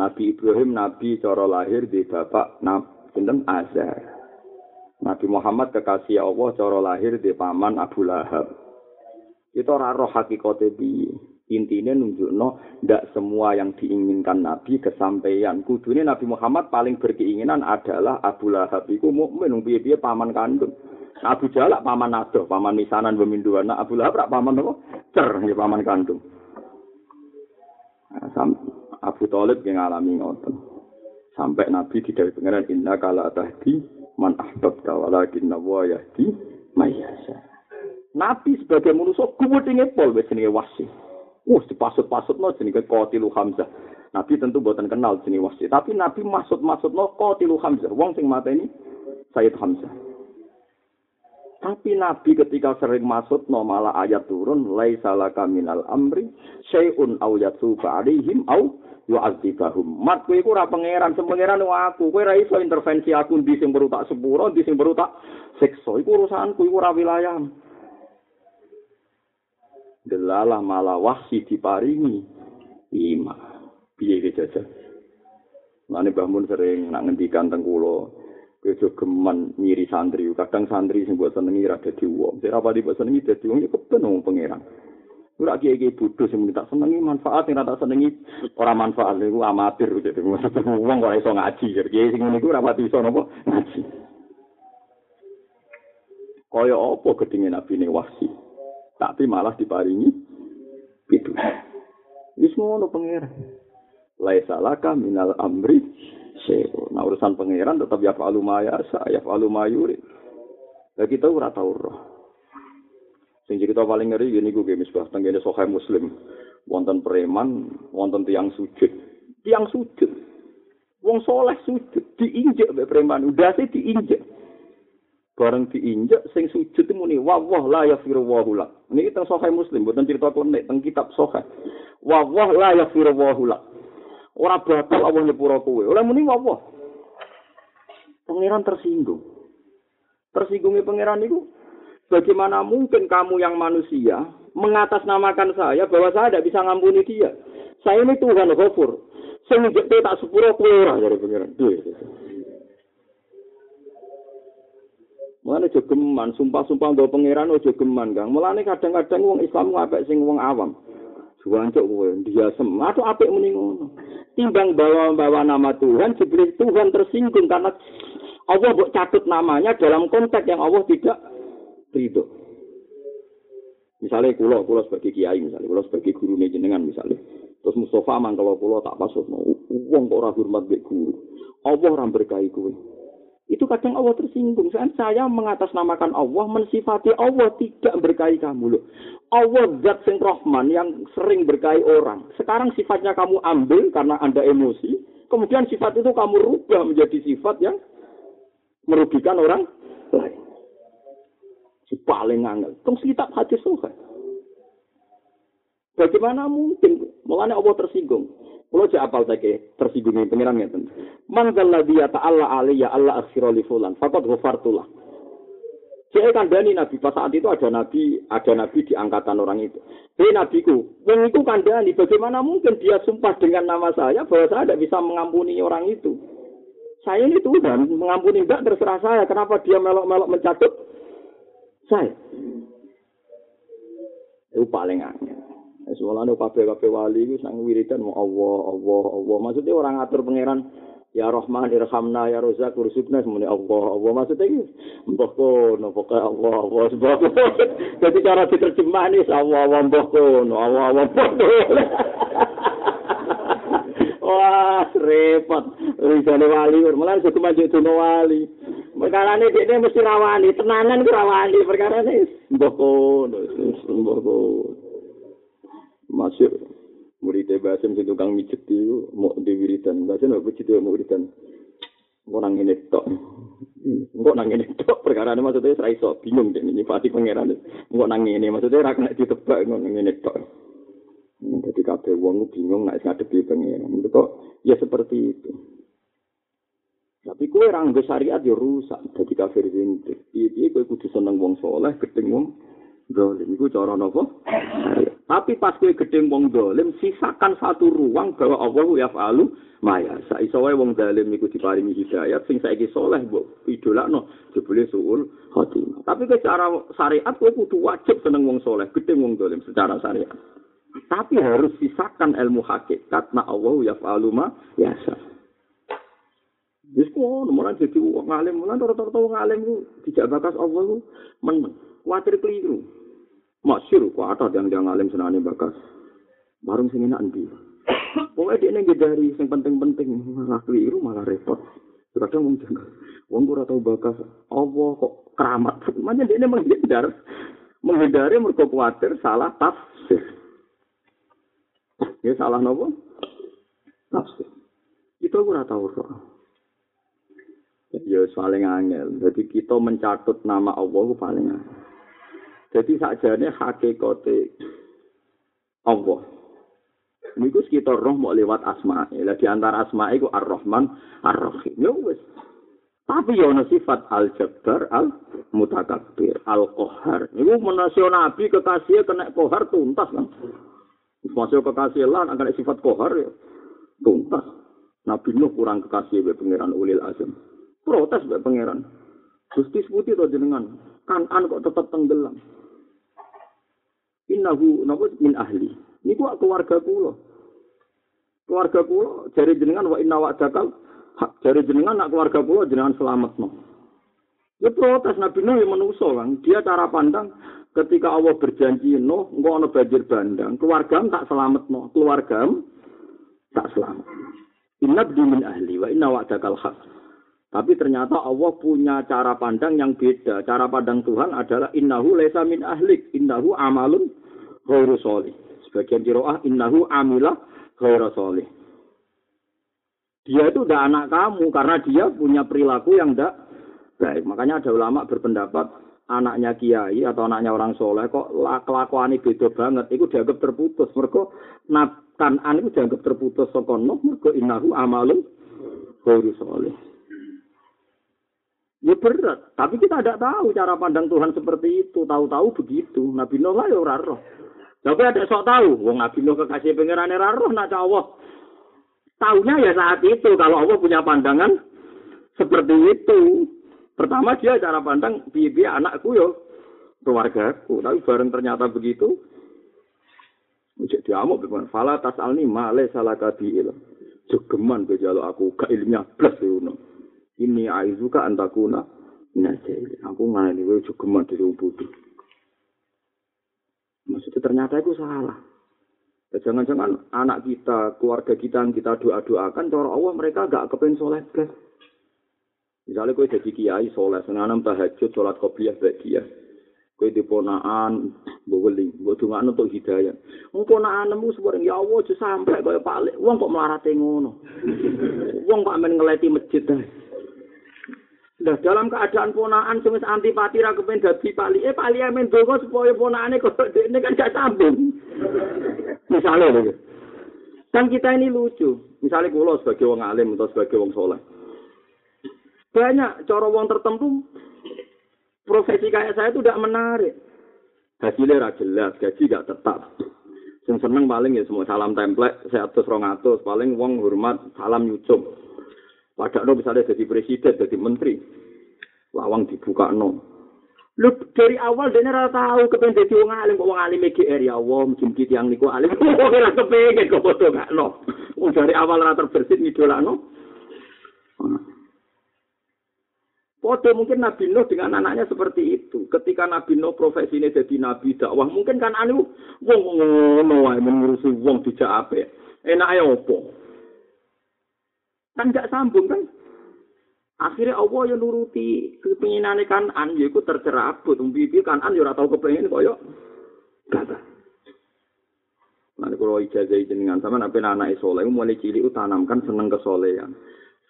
Nabi Ibrahim nabi cara lahir di bapak sinten Azar. Nabi Muhammad kekasih Allah cara lahir di paman Abu Lahab. Kita ora roh hakikate piye. Intine nunjukno ndak semua yang diinginkan Nabi kesampaian. Kudune Nabi Muhammad paling berkeinginan adalah Abu Lahab iku mukmin piye-piye paman kandung. Abu Jalak paman adoh, paman misanan beminduan. Nah, Abu Lahab rak paman apa? Cer ya paman kandung. Nah, Abu Talib yang ngalami ngoten. Sampai Nabi tidak pengeran inna kala tahdi man ahbabta walakin wa yahdi mayyasha. Nabi sebagai manusia gumudinge pol wis jenenge wasi. Wah, dipasut-pasutno jenenge Qatilu Hamzah. Nabi tentu buatan kenal jenenge wasi, tapi Nabi maksud-maksudno Qatilu Hamzah, wong sing mateni Sayyid Hamzah. Tapi Nabi ketika sering masuk no malah ayat turun laisa laka minal amri syai'un aw yatuba alaihim aw yu'adzibahum. Mat kowe iku ora pangeran, semengeran aku. Kowe ora iso intervensi aku di sing perlu tak sepuro, di sing perlu tak siksa. Iku urusanku, iku ora wilayahmu. Delalah malah wahsi diparingi ima piye iki jajal? Nane bangun sering nak ngendikan teng kula kejo geman nyiri santri. Kadang santri sing mbok senengi ra dadi wong. Sing ra pati mbok senengi dadi wong iku penuh pangeran. Ora kiye-kiye bodho sing tak senengi manfaat sing ra tak senengi ora manfaat. Iku amatir dadi wong kok iso ngaji. Kiye sing ngene iku ora pati iso napa? Ngaji. Kaya apa gedinge nabi ne wahsi tapi malah diparingi itu. Wis ngono pangeran. Laisa laka minal amri syai'un. Nah urusan pangeran tetap ya fa'alu ma yasa, ya fa'alu ma yuri. Ya kita ora tau roh. Sing kita paling ngeri gini gue misbah tenggene sokai muslim. Wonten preman, wonten tiang sujud. Tiang sujud. Wong soleh sujud, diinjek be preman, udah sih diinjek. Bareng diinjek sing sujud muni wa wah la yafiru wa hula niki teng sahih muslim boten cerita konek teng kitab sahih. Wa wah la yafiru wa hula ora batal Allah nyepuro kowe. Ora muni wa pangeran tersinggung. Tersinggungnya pangeran itu bagaimana mungkin kamu yang manusia mengatasnamakan saya bahwa saya tidak bisa ngampuni dia? Saya ini Tuhan Ghafur saya tak sepuro kowe ora dari pangeran Mulane aja geman, sumpah-sumpah nggo pangeran aja geman, Kang. Mulane kadang-kadang wong Islam ngapik sing wong awam. Juwancuk kowe, diasem. Aduh apik muni ngono. Timbang bawa-bawa nama Tuhan, jebule Tuhan tersinggung karena Allah mbok catut namanya dalam konteks yang Allah tidak ridho. Misalnya kulo, kulo sebagai kiai, misalnya kulo sebagai guru jenengan, misalnya. Terus Mustafa mang kalau kulo tak pasut, uang kok ora hormat guru. Allah ora berkahi kowe. Itu kadang Allah tersinggung. Saya, saya mengatasnamakan Allah, mensifati Allah tidak berkahi kamu loh. Allah zat sing rohman yang sering berkahi orang. Sekarang sifatnya kamu ambil karena anda emosi. Kemudian sifat itu kamu rubah menjadi sifat yang merugikan orang lain. Si paling angel. Tong kitab hati suha. Bagaimana mungkin? Mulanya Allah tersinggung. Kulo cek apal saiki tersinggung pengiran ngeten. Man dzalladzi ta'ala alayya Allah akhira li fulan faqad. Saya kandani Nabi pas saat itu ada Nabi, ada Nabi di angkatan orang itu. Hei Nabiku, yang itu kandani. Bagaimana mungkin dia sumpah dengan nama saya bahwa saya tidak bisa mengampuni orang itu? Saya ini Tuhan, mengampuni enggak terserah saya. Kenapa dia melok-melok mencatut saya? Itu paling angin. Soalnya kabeh-kabeh wali itu sang wiridan mau Allah, Allah, Allah. Maksudnya orang atur pangeran Ya Rahman irhamna ya Razak ursukna semuanya Allah Allah maksudnya iki mbah kono pokoke Allah Allah sebab *laughs* jadi cara diterjemah ini Allah Allah mbah kono Allah Allah *laughs* Wah, repot. Risane wali, malah suku maju duno wali. Perkara ini dia mesti rawani, tenanan rawani. Perkara ini, mbah kono, mbah kono. Masuk murid Basim sing tukang mijet itu mau di wiridan. Basim apa mijet mau nang ngene tok. Engko nang ngene tok perkara ini maksudnya ra iso bingung deh nyipati pangeran. Engko nang ngene maksudnya ra kena ditebak engko nang ngene tok. Jadi kabeh wong bingung nek ngadepi pangeran. Itu ya seperti itu. Tapi kue orang syariat ya rusak. Jadi kafir zintik. Iya, kue kudu seneng wong soleh, gedeng wong dolim. Iku cara nopo? Tapi pas kowe gedeng wong dolim, sisakan satu ruang bahwa Allah yaf'alu maya. Saiso wae wong dolim iku diparingi hidayat, sing saiki soleh mbok idolakno jebule suul khotimah. Tapi secara syariat kowe kudu wajib seneng wong soleh, gedeng wong dolim secara syariat. Tapi harus sisakan ilmu hakikat na Allah yaf'alu ma yasa. Wis kono mulai jadi wong alim, mulai rata-rata wong alim ku dijak bakas Allah ku meneng. Kuatir keliru. Masyur, kok ada yang yang alim senane bakas. Bareng sing enak endi. Pokoke dia neng dari sing penting-penting malah keliru malah repot. Kadang wong janggal. Wong ora tau bakas. Allah kok keramat. Makanya dia menghindar. Menghindari mergo kuatir salah tafsir. Ya salah nopo? Tafsir. Itu ora tau kok. Ya paling angel. Jadi kita mencatut nama Allah paling angel. Jadi sakjane hakikate Allah. Niku sekitar roh mau lewat asma. Lah di antara asma iku Ar-Rahman, Ar-Rahim. Ya wis. Tapi ya ana sifat Al-Jabbar, Al-Mutakabbir, Al-Qahhar. Niku menasio Nabi kekasih kena kohar tuntas kan. Masuk kekasih lah akan sifat kohar ya. Tuntas. Nabi Nuh kurang kekasih be pangeran Ulil Azam. Protes be pangeran. Gusti seputi to jenengan. Kanan kok tetap tenggelam. Innahu napa min ahli. Niku keluarga kula. Keluarga kula jari jenengan wa inna wa dakal jari jenengan nak keluarga kula jenengan selamat no. Ya protes Nabi Nuh yang menuso kan. Dia cara pandang ketika Allah berjanji no, engkau ono banjir bandang, keluarga tak selamat no, keluarga tak selamat. Inna min ahli wa inna wa dakal haq. Tapi ternyata Allah punya cara pandang yang beda. Cara pandang Tuhan adalah innahu laisa min ahlik, innahu amalun ghairu sholih. Sebagian kiroah innahu amilah ghairu sholih. Dia itu udah anak kamu karena dia punya perilaku yang tidak baik. Makanya ada ulama berpendapat anaknya kiai atau anaknya orang soleh kok kelakuan ini beda banget. Itu dianggap terputus. Mereka kanan itu dianggap terputus. Sokono mereka innahu amalun ghairu. Ya berat, tapi kita tidak tahu cara pandang Tuhan seperti itu. Tahu-tahu begitu. Nabi Nuh lah ya roh. Tapi ada sok tahu, wong Nabi Nuh kekasih pangeran ora roh nak Allah. Taunya ya saat itu kalau Allah punya pandangan seperti itu. Pertama dia cara pandang bibi anakku yo keluargaku. Tapi bareng ternyata begitu. Jadi diamuk? Fala tas alni male salah kabiil. Jogeman ke jaluk aku ke ilmiah plus itu. Ini aizuka antakuna nasil. Aku ngani kowe jogeman dadi wong bodho. Maksudnya ternyata itu salah. Ya, jangan-jangan anak kita, keluarga kita yang kita doa-doakan, cara Allah mereka gak kepengen soleh belas. Misalnya kue jadi kiai soleh, senanam tahajud, sholat baik dia. Kue di ponaan, baweli, buat dungan untuk hidayah. Ponaan nemu sebarang, ya Allah, justru sampai kaya palik. Wong kok melarati ngono. Wong kok amin ngeleti masjid Nah, dalam keadaan ponaan semis antipati ra kepen dadi pali. Eh pali amen donga supaya ponaane kok ini kan gak sambung. *laughs* Misalnya lho. Kan kita ini lucu. Misalnya kulo sebagai wong alim atau sebagai wong soleh. Banyak cara wong tertentu profesi kayak saya itu tidak menarik. Hasilnya ra jelas, gaji gak tetap. Yang seneng paling ya semua salam template, saya atus rong atus, paling wong hormat salam nyucup. Padahal misalnya jadi presiden, jadi menteri, lawang dibuka no. Lu dari awal dia ora tahu kepengen dadi wong alim kok wong alim GR ya Allah mungkin kita yang niku alim *laughs* kok ora kepengen kok foto gak no. Wong dari awal ora terbersit ngidolakno. Podo mungkin Nabi Nuh dengan anaknya seperti itu. Ketika Nabi Nuh profesinya jadi nabi dakwah, mungkin kan anu wong ngono wae mengurusi wong dijak apik. Enake opo? Kan gak sambung kan? Akhirnya Allah yang nuruti kepinginane kanan, yaitu tercerabut. Mbibi kanan ya ora tau kepengin kaya kata. Nanti kalau ijazah jenengan sama nabi anak soleh, mulai cilik tanamkan seneng kesolehan.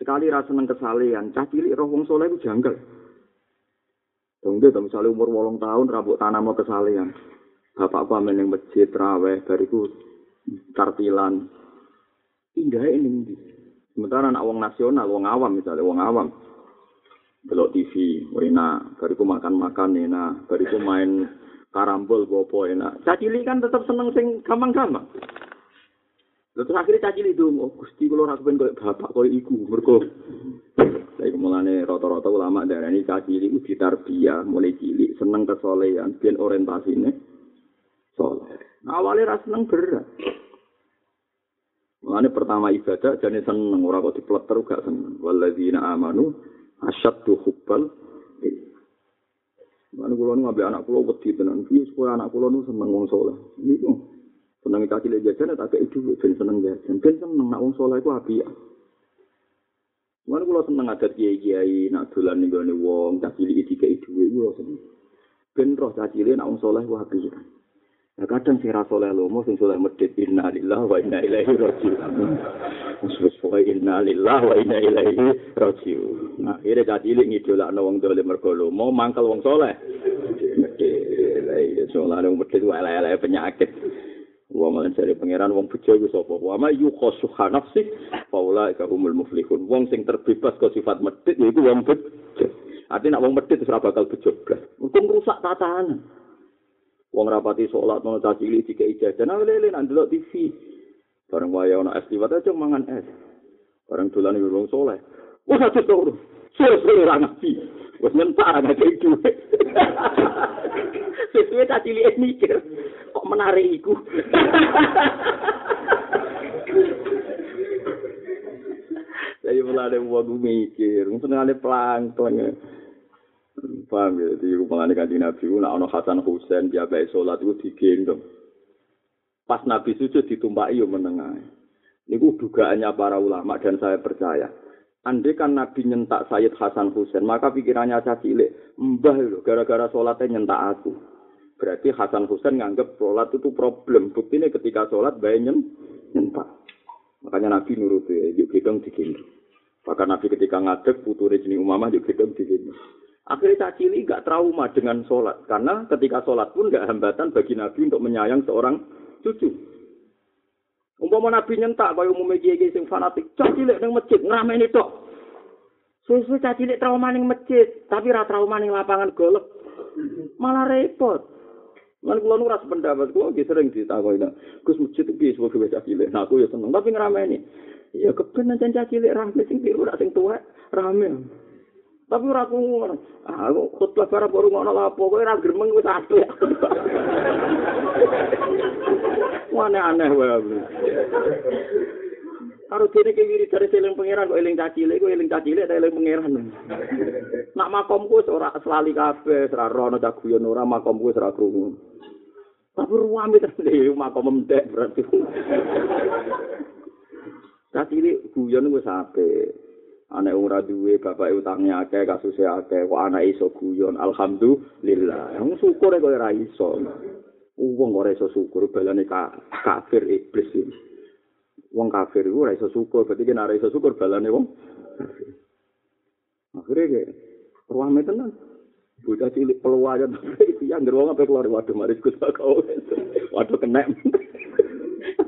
Sekali rasa seneng kesalehan, cah cilik roh wong soleh itu janggal. Tunggu, misalnya umur wolong tahun, rambut tanam mau kesalehan. Bapak apa meneng masjid, raweh, bariku tartilan. Indah ini. Sementara anak wong nasional, wong awam misalnya, wong awam. Belok TV, enak. Bariku makan-makan enak. Bariku main karambol, bopo enak. Cacili kan tetap seneng sing gampang-gampang. Terus akhirnya cacili itu, oh gusti kalau rakuin kayak bapak, kayak iku. Mereka, saya mulane rata-rata ulama darah ini cacili itu ditarbiyah, mulai cilik, seneng kesolehan, biar orientasinya soleh. Awalnya rasa seneng berat. Mulane pertama ibadah jane seneng ora kok dipleter gak seneng. Walladzina amanu asyaddu hubbal Mana kulo nu ngambil anak kulo wedi tenan. Piye supaya anak kulo nu seneng wong saleh. Niku seneng kaki le jajan tak kei dhuwit ben seneng jajan. Ben seneng nak wong saleh iku apik. Mana kulo seneng adat kiai-kiai nak dolan ning gone wong tak cilik iki dhuwit kulo seneng. Ben roh tak cilik nak wong saleh ku apik. Nah, kadang sing ra saleh lomo sing saleh medhit inna lillahi wa inna ilaihi raji'un. Wis pokoke inna lillahi wa inna ilaihi raji'un. Nah, akhire gak cilik ngidolakno wong dolim mergo mangkel wong saleh. Medhit. Lah iya saleh wong ku elek-elek penyakit. Wa man cari pangeran wong bejo iku sapa? Wa ma yuqasu nafsi faula ka humul muflihun. Wong sing terbebas ke sifat medhit yaiku wong bejo. Artinya nak wong medhit wis ora bakal bejo blas. Rusak tatanan. Wong rapati sholat mau caci cilik jika ijazah nah lele nanti lo TV. Bareng waya ono es liwat aja mangan es. Bareng dolan iki wong soleh. Wah satu turu. Sore-sore ra ngaji. Wes nyentak ana itu. Sesuai caci cilik mikir. Kok menarik iku. Saya mulai wong mikir, mungkin ada plankton. Paham ya, di hubungan kanji Nabi, nak ono Hasan Husain, dia baik sholat itu digendong. Pas Nabi sujud ditumpaki yo menengah. Niku dugaannya para ulama dan saya percaya. Andai kan Nabi nyentak Sayyid Hasan Husain, maka pikirannya saya cilik, mbah lho, gara-gara sholatnya nyentak aku. Berarti Hasan Husain nganggep sholat itu problem. Buktinya ketika sholat bayi nyentak. Makanya Nabi nurut ya, yuk gendong digendong. Bahkan Nabi ketika ngadek, puturi jenis umamah yuk gendong digendong. Akhirnya Cacili gak trauma dengan sholat. Karena ketika sholat pun gak hambatan bagi Nabi untuk menyayang seorang cucu. Umpama Nabi nyentak kaya umumnya kiai sing fanatik, Cacili ning masjid ngrameni tok. Susu Cacili trauma ning masjid, tapi ra trauma ning lapangan golf. Malah repot. Lan kula nu ora sependapat, kula nggih sering ditakoki, Gus masjid iki piye sebab Cacili. Nah aku ya seneng, tapi ngrameni. Ya keben nang Cacili rame sing biru sing tuwek rame. Tapi ora. Ah, aku khotbah barang baru ngono lapo, kowe ora gremeng wis apik. *laughs* Wane aneh wae aku. Karo dene ki wiri dari seling pangeran kok eling cacile, kok eling cacile ta eling pangeran. Nak makomku ora selali kabeh, ora rono cah guyon ora makomku ora krungu. Tapi ruame terus *laughs* makom mendek berarti. *laughs* Cacile guyon wis apik. Anak ora duwe bapak utangnya akeh kasusnya akeh kok anak iso guyon. Alhamdulillah. Yang syukur kok ora iso. Wong ora iso syukur balane ka, kafir iblis iki. Wong kafir ora iso syukur berarti kan ora iso syukur balane wong akhirnya kayak ruang tenan. Bocah cilik peluayan iki yang wong apa keluar. Waduh mari Gus kau waduh kena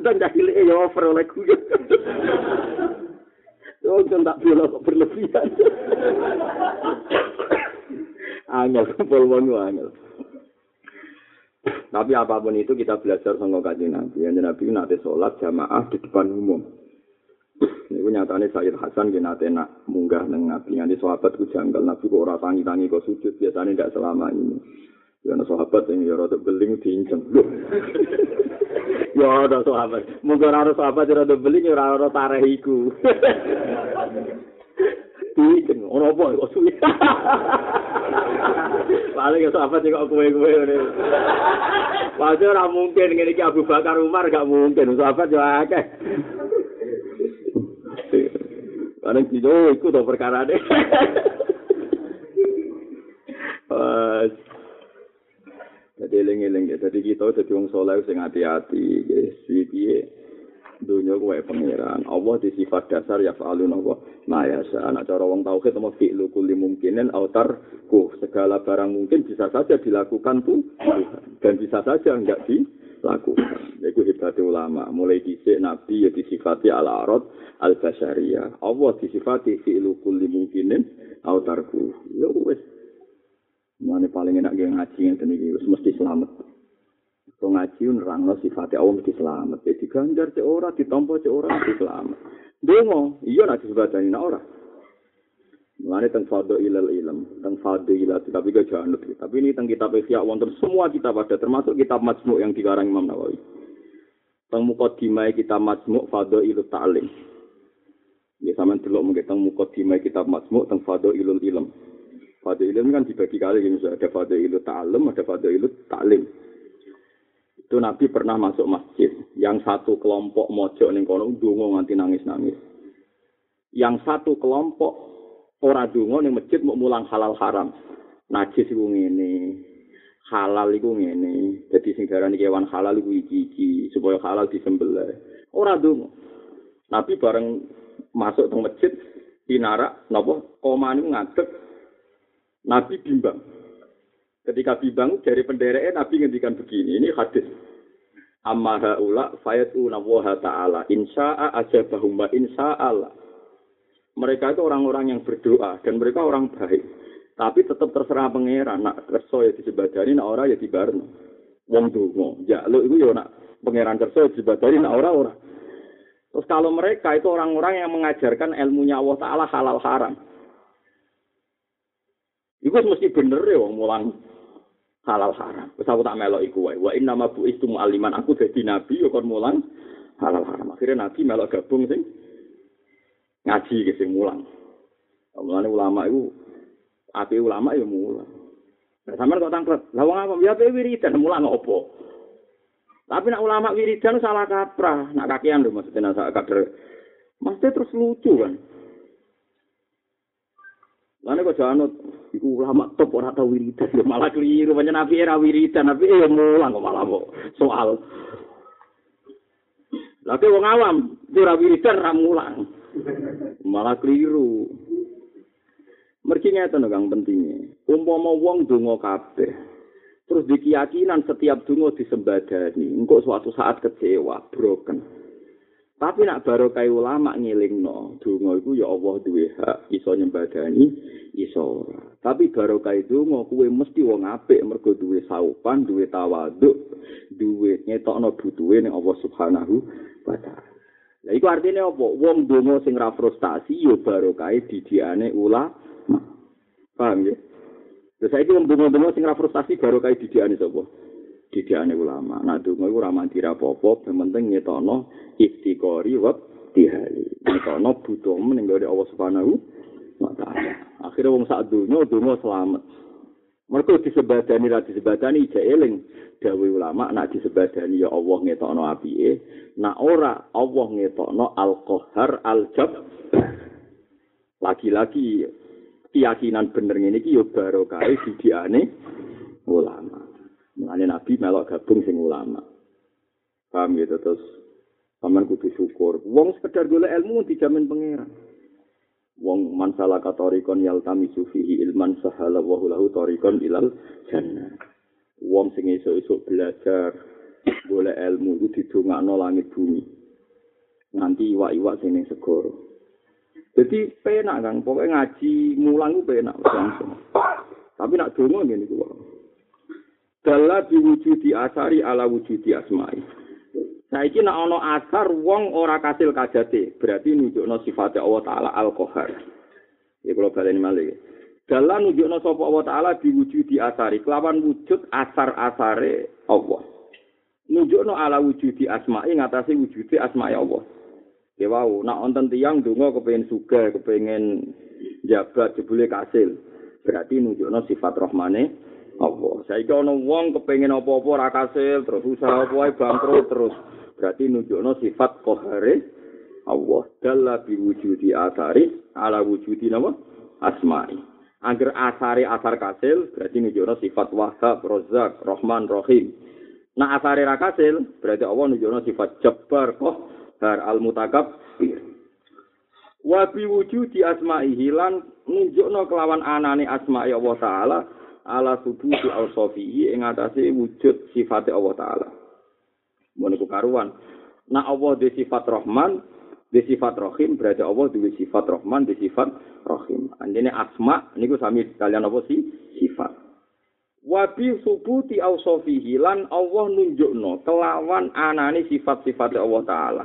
kadang dah cilik ya over oleh guyon. Oh, kan tak bela kok berlebihan. angel, wong angel. Tapi apa pun itu kita belajar sama kaji Nabi. Yang Nabi nanti sholat jamaah di depan umum. Ini nyatanya Sayyid Hasan dia nanti nak munggah neng Nabi. Yang di sahabat ku janggal Nabi kok orang tangi tangi kok sujud biasanya tidak selama ini. Ya ada sahabat yang ya beling diinceng. Ya ora sahabat. Mung ora ora sahabat ora beli ora ora tareh iku iki kene apa kok suwi? Paling iso apa sing kok kowe-kowe ngene Wajar ora mungkin ngene iki Abu Bakar Umar gak mungkin. Sahabat yo akeh. Karena itu, itu perkara deh. Kita jadi wong soleh sing hati-hati. Jadi piye dunia kuwe pangeran. Allah di sifat dasar ya fa'alun Allah. Nah ya anak cara wong tauhid sama fi'lu kulli mungkinin autar ku segala barang mungkin bisa saja dilakukan tuh dan bisa saja enggak dilakukan. Itu hebatnya ulama. Mulai dhisik nabi ya disifati ala arad al basyariyah. Allah disifati fi'lu kulli mungkinin autar ku. Ya wis Mana paling enak gak ngaji yang tadi mesti selamat. So ngaji nerangno sifatnya Allah mesti selamat. Jadi ganjar cek ora, ditompo cek ora mesti selamat. Dongo, iya nak disebutani nak ora. Mulane teng fado ilal ilm, teng fado ilal tapi gak janut. Tapi ini teng kitab Ihya wonten semua kitab ada termasuk kitab Majmu' yang dikarang Imam Nawawi. Teng mukadimah kitab Majmu' fado ilul ta'lim. Ya sampean delok mungkin teng mukadimah kitab Majmu' teng fado ilul ilm. Fadil ilmu kan dibagi kali ini ada fadil ilmu ta'alum, ada fadil ilmu ta'lim. Itu Nabi pernah masuk masjid, yang satu kelompok mojok ning kono dungo nganti nangis-nangis. Yang satu kelompok ora dungo ning masjid mau mulang halal haram. Najis iku ngene, halal iku ngene. Jadi sing darani kewan halal iku iki-iki supaya halal disembelih. Ora dungo. Nabi bareng masuk ke masjid pinara napa komane ngadeg Nabi bimbang. Ketika bimbang dari penderek Nabi ngendikan begini, ini hadis. Amma haula fayatuna wa ta'ala insya'a ajabahum wa insya'ala. Mereka itu orang-orang yang berdoa dan mereka orang baik. Tapi tetap terserah pangeran, nak kerso ya disebadani, nak ora ya dibarno. Wong donga, ya lo itu ya nak pangeran kerso ya nak ora ora. Terus kalau mereka itu orang-orang yang mengajarkan ilmunya Allah Ta'ala halal haram. Iku mesti bener ya wong mulang halal haram. Wis aku tak melok iku wae. Wa inna ma bu'istu mu'alliman aku dadi nabi ya kon mulang halal haram. Akhirnya nabi melok gabung sing ngaji ke sing mulang. Mulane ulama iku api ulama ya mulang. Nah, sampean kok tangklet. Lah wong apa ya wiridan mulang opo? Tapi nak ulama wiridan salah kaprah. Nak kakian lho maksudnya nak kader. Maksudnya terus lucu kan. Lalu kok jangan iku ulama top ora tau wiridan ya malah keliru. Banyak nabi era wiridan nabi ya mulang kok malah kok soal. Lagi wong awam ora wiridan ra mulang. Malah keliru. Mergi ngeten kang pentingnya. Umpama wong donga kabeh terus dikeyakinan setiap donga disembadani engko suatu saat kecewa broken Tapi nak baru kaya ulama ngiling dungo iku ya Allah duwe hak, iso nyembadani, iso ora. Tapi baru kaya dungo, kue mesti wong apik, mergo duwe saupan, duwe tawaduk, duwe nyetok no butuhe ning Allah subhanahu wa ta'ala. Nah, iku artinya apa? Wong dungo sing ra frustasi, ya baru kaya didiane ulama. Paham ya? Terus saya wong dungo-dungo sing ra frustasi, baru kaya didiane sapa? didikane ulama. Nah, donga iku ora mandi rapopo, penting ngetokno istiqori wa tihali. Ngetokno butuh dari Allah Subhanahu wa taala. Akhire wong sak donya donga selamat. Mereka disebadani ra disebadani ija eling dawe ulama nak disebadani ya Allah ngetokno apike nak ora Allah ngetokno al-qahar al-jab lagi-lagi keyakinan bener ngene iki ya barokah didikane ulama Mulane Nabi melok gabung sing ulama. Paham gitu terus Paman kudu syukur. Wong sekedar golek ilmu dijamin pangeran. Wong man salah katorikon yal tami sufihi ilman sahala wa lahu torikon ilal jannah. Wong sing esuk-esuk belajar boleh ilmu itu didongakno langit bumi. Nanti iwak-iwak sing ning segara. Jadi penak kan, pokoknya ngaji mulang itu penak langsung. Tapi nak dongo ngene iku. Dalla diwujudi asari ala wujudi asma'i. Saiki nek ana asar wong ora kasil kajate, berarti nunjukno sifat Allah taala al-qahar. Ya kula baleni malih. Dalla nunjukno sapa Allah taala diwujudi asari, kelawan wujud asar-asare Allah. Nunjukno ala wujudi asma'i ngatasi wujudi asma'i Allah. Ya wau, nak wonten tiyang donga kepengin sugih, kepengin jabat jebule kasil. Berarti nunjukno sifat rahmane Allah. Saiki ana wong kepengin apa-apa ora kasil, terus usaha apa bangkrut terus. Berarti nunjukno sifat qahare Allah. Dalla bi wujudi asari ala wujudi nama asma'i. Angger asari asar kasil berarti nunjukno sifat Wahhab, Razzaq, Rahman, Rahim. Nah asari ra kasil berarti Allah nunjukno sifat Jabbar, Qahhar, Al-Mutakabbir. Wa bi wujudi asma'ihi lan nunjukno kelawan anane asma'i Allah taala ala subuti awsofihi ing atase wujud sifat Allah taala. Mun iku karuan. Nah Allah di sifat Rahman, di sifat Rahim berarti Allah duwe sifat Rahman, di sifat Rahim. Andene asma niku sami kalian apa sih? Sifat. Wa bi subuti awsofihi lan Allah nunjukno kelawan anane sifat-sifat Allah taala.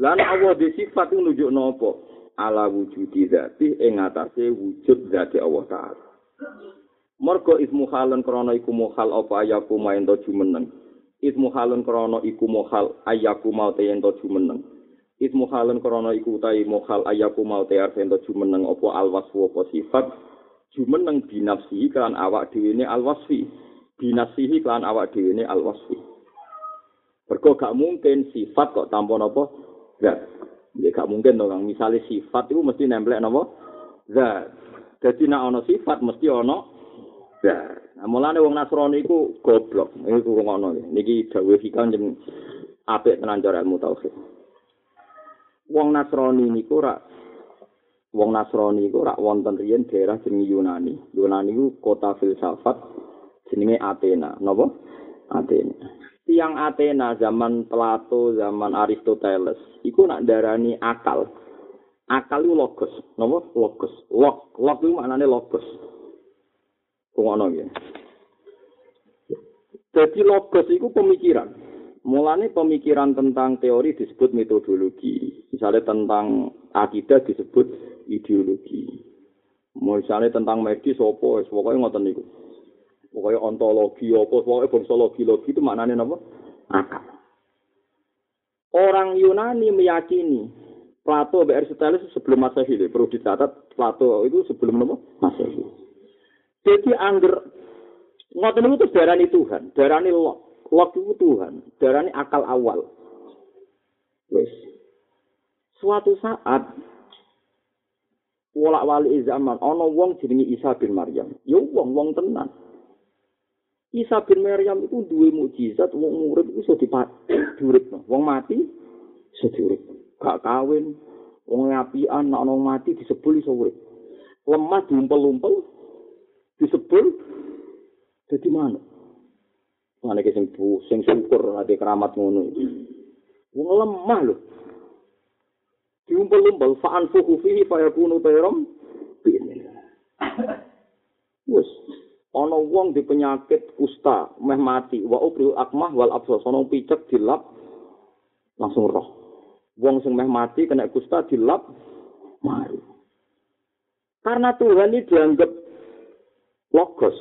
Lan Allah di sifat itu nunjukno apa? Ala wujudi dzati ing wujud dzati Allah taala. Mergo ismu halun krana iku muhal apa ayaku main to jumeneng. Ismu halun krana iku muhal ayaku mau te ento jumeneng. Ismu halun krana iku utahi muhal ayaku mau te ento jumeneng apa alwasfu apa sifat jumeneng binafsi kan awak dhewe ne alwasfi. Binafsihi kan awak dhewe ne alwasfi. Mergo gak mungkin sifat kok tanpa napa zat. Ya gak mungkin to Kang. Misale sifat itu mesti nemplek napa zat. Jadi nek ana sifat mesti ana Ya, nah, mulane wong Nasrani iku goblok. Iku ngono iki. Niki dawuh iki kanjeng apik tenan cara ilmu tauhid. Wong Nasrani niku ora wong Nasrani iku ora wonten riyen daerah jenenge Yunani. Yunani iku kota filsafat jenenge Athena. Napa? Athena. Tiang Athena zaman Plato, zaman Aristoteles, iku nak darani akal. Akal itu logos, napa? Logos. Log, log itu maknane logos. Kungono ya. Jadi logos itu pemikiran. Mulane pemikiran tentang teori disebut metodologi. Misalnya tentang akidah disebut ideologi. Misalnya tentang medis apa, pokoknya ngoten niku. Pokoknya ontologi apa, pokoknya bongsologi logi itu maknanya apa? Akal. Orang Yunani meyakini Plato dan Aristoteles sebelum Masehi, perlu dicatat Plato itu sebelum apa? Masehi. Jadi angger ngoten itu darani Tuhan, darani lok. Lok itu Tuhan, darani akal awal. Wes. Suatu saat wolak wali zaman ana wong jenenge Isa bin Maryam. Yo wong wong tenan. Isa bin Maryam itu duwe mukjizat wong urip iso *coughs* diuripno. Wong mati iso diurip. Gak kawin, wong apian nek ana mati disebul iso urip. Lemah diumpel-umpel, disebul jadi mana? Mana ke sing sing syukur ade keramat ngono. Wong lemah lho. Diumpel-umpel fa'an fuhu fihi fa yakunu tayram Wes, ana wong di penyakit kusta, meh mati, wa ubril akmah wal absar, ana picek dilap langsung roh. Wong sing meh mati kena kusta dilap mari. Karena Tuhan ini dianggap logos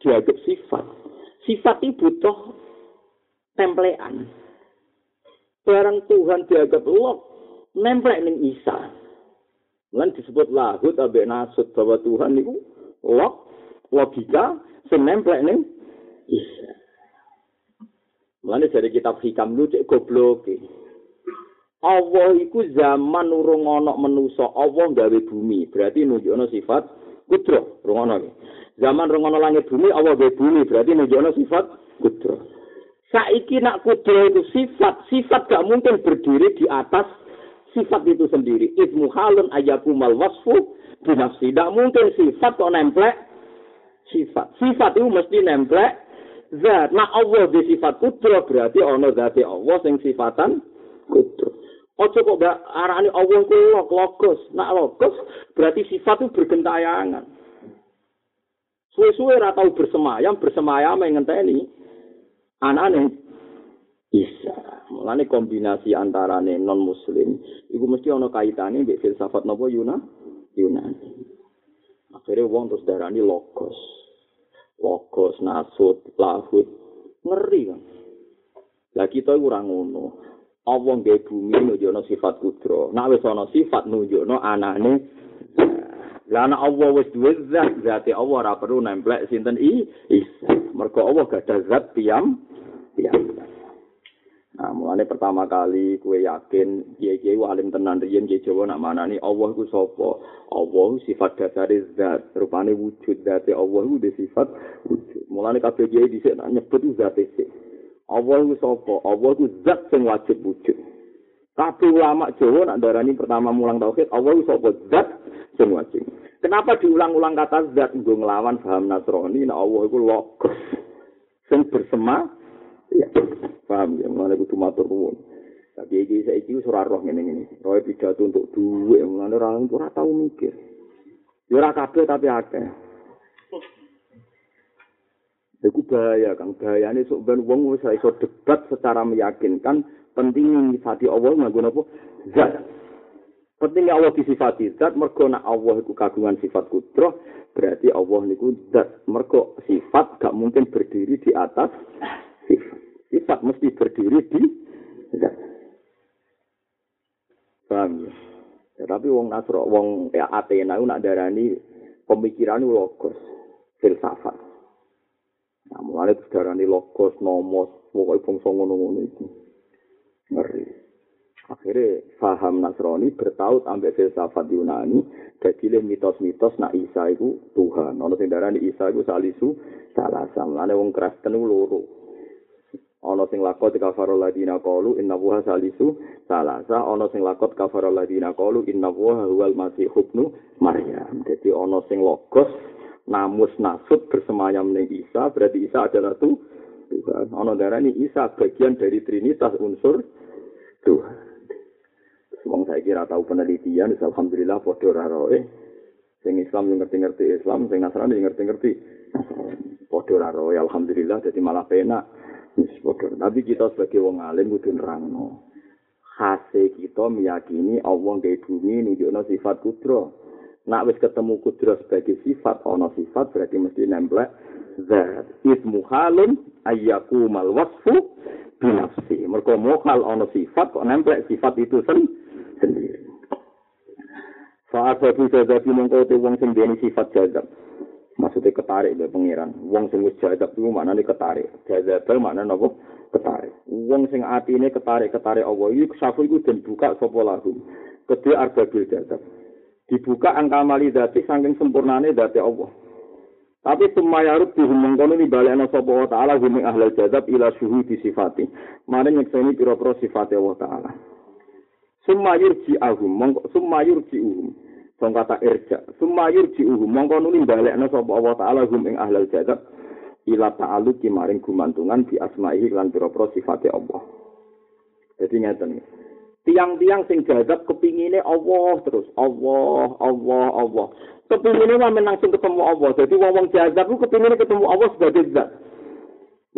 dianggap sifat. Sifat itu butuh templean. Barang Tuhan dianggap log, nemplek ning Isa. Lan disebut lahut abe nasut bahwa Tuhan itu log, logika, senemplek ning Isa. Mulane dari kitab hikam lu cek goblok Allah iku zaman urung ana manusa, Allah gawe bumi. Berarti nunjukno sifat kudro, rungono iki. Zaman rengono langit bumi, Allah be bumi, berarti menjadi sifat kudro. Saiki nak kudro itu sifat, sifat gak mungkin berdiri di atas sifat itu sendiri. Ismu halun ayakumal wasfu binafsi. Tidak mungkin sifat kok nemplek sifat. Sifat itu mesti nemplek zat. Nah Allah di sifat kudro berarti ana zate Allah sing sifatan kudro. Ojo kok mbak arani Allah ku logos. Nak logos berarti sifat itu bergentayangan. Suwe-suwe ora tau bersemayam, bersemayam yang ngenteni anane Isa. Mulane kombinasi antarane non muslim iku mesti ana kaitane mbek filsafat napa Yuna? Yunani. Akhirnya wong terus darani logos. Logos, nasut, lahut. Ngeri kan. Lah kita ora ngono. Allah nggawe bumi nunjukno sifat kudro. Nek wis ana sifat nunjukno anane Lah ana Allah wis duwe zat, zate Allah ora perlu nemplek sinten i. Mergo Allah gak zat piyam. Piyam. Nah, mulane pertama kali kue yakin kiai-kiai alim tenan riyen kiai Jawa nak manani Allah ku sapa? Allah sifat dasar zat, rupane wujud zate Allah ku sifat wujud. Mulane kabeh kiai dhisik nak nyebut zat sik. Allah ku sapa? Allah ku zat sing wajib wujud. Kabeh ulama Jawa nak darani pertama mulang tauhid, Allah sapa? Zat sing wajib. Kenapa diulang-ulang kata zat nggo nglawan paham Nasrani nek Allah iku logos sing bersema ya. Paham ya, mulane kudu matur nuwun. Tapi iki saiki wis ora roh ngene-ngene. Roh pidato untuk duit, mulane ora ora tau mikir. Ya ora kabeh tapi akeh. Iku bahaya, Kang. Bahayane sok ben wong wis iso debat secara meyakinkan penting nyifati Allah nganggo napa? Zat. Penting Allah disifati zat mergo nak Allah iku kagungan sifat kudroh, berarti Allah niku zat. Mergo sifat gak mungkin berdiri di atas sifat. sifat mesti berdiri di zat. Paham ya? ya tapi wong Nasro, wong ya Athena nak darani pemikiran logos, filsafat. Itu darani logos, nomos, pokoknya bangsa ngono-ngono itu. Ngeri. Akhirnya faham Nasrani bertaut ambek filsafat Yunani, jadi mitos-mitos nak Isa itu Tuhan. Ono sing darani Isa itu salisu salah sama. Mulane wong Kristen loro. ana sing lakot kafarul ladina qalu inna huwa salisu salasa ana sing lakot kafarul ladina qalu inna huwa huwal masih ibnu maryam dadi ana sing logos namus nasut bersemayam ning Isa berarti Isa adalah tuh Tuhan ana darani Isa bagian dari trinitas unsur Tuhan Wong saya kira tahu penelitian, alhamdulillah ora roe. Sing Islam yang ngerti-ngerti Islam, sing Nasrani yang ngerti-ngerti. Roe, alhamdulillah jadi malah penak. Tapi kita sebagai wong alim kudu nerangno. Khase kita meyakini Allah gawe bumi nunjukno sifat kudro. Nak wis ketemu kudro sebagai sifat, ana sifat berarti mesti nemplek zat. Ismu halun ayyaku mal wasfu binafsi. Mergo mokal ana sifat kok nemplek sifat itu sen sendiri. Bisa jadi mongko wong sing sifat jazab. maksudnya ketarik dari pengiran. Wong sing wis itu mana nih ketarik. Jadab mana nopo ketarik. Wong sing ini ketarik ketarik Allah. Ini safu itu dan buka sopo lahum. Kedua arga bil jadab. Dibuka angka mali dati saking sempurnane dati Allah. Tapi semua yarut dihumung kono ini balik ana sapa wa ta'ala huming ahlal jadab ila syuhudi sifati. Mari nyekseni pira-pira sifate Allah ta'ala. Summa yurji ahum, summa yurji uhum. Song kata irja. Sumayur ji'uhu. Mongko nuli balekna sapa Allah Ta'ala hum ing ahlal jadab. Ila ta'alu kimaring gumantungan di asma'ihi lan pira-pira sifate Allah. Jadi ngeten Tiang-tiang sing jadab kepingine Allah terus. Allah, Allah, Allah. Kepingine mah langsung ketemu Allah. Jadi wong-wong jadab ku kepingine ketemu Allah sebagai zat.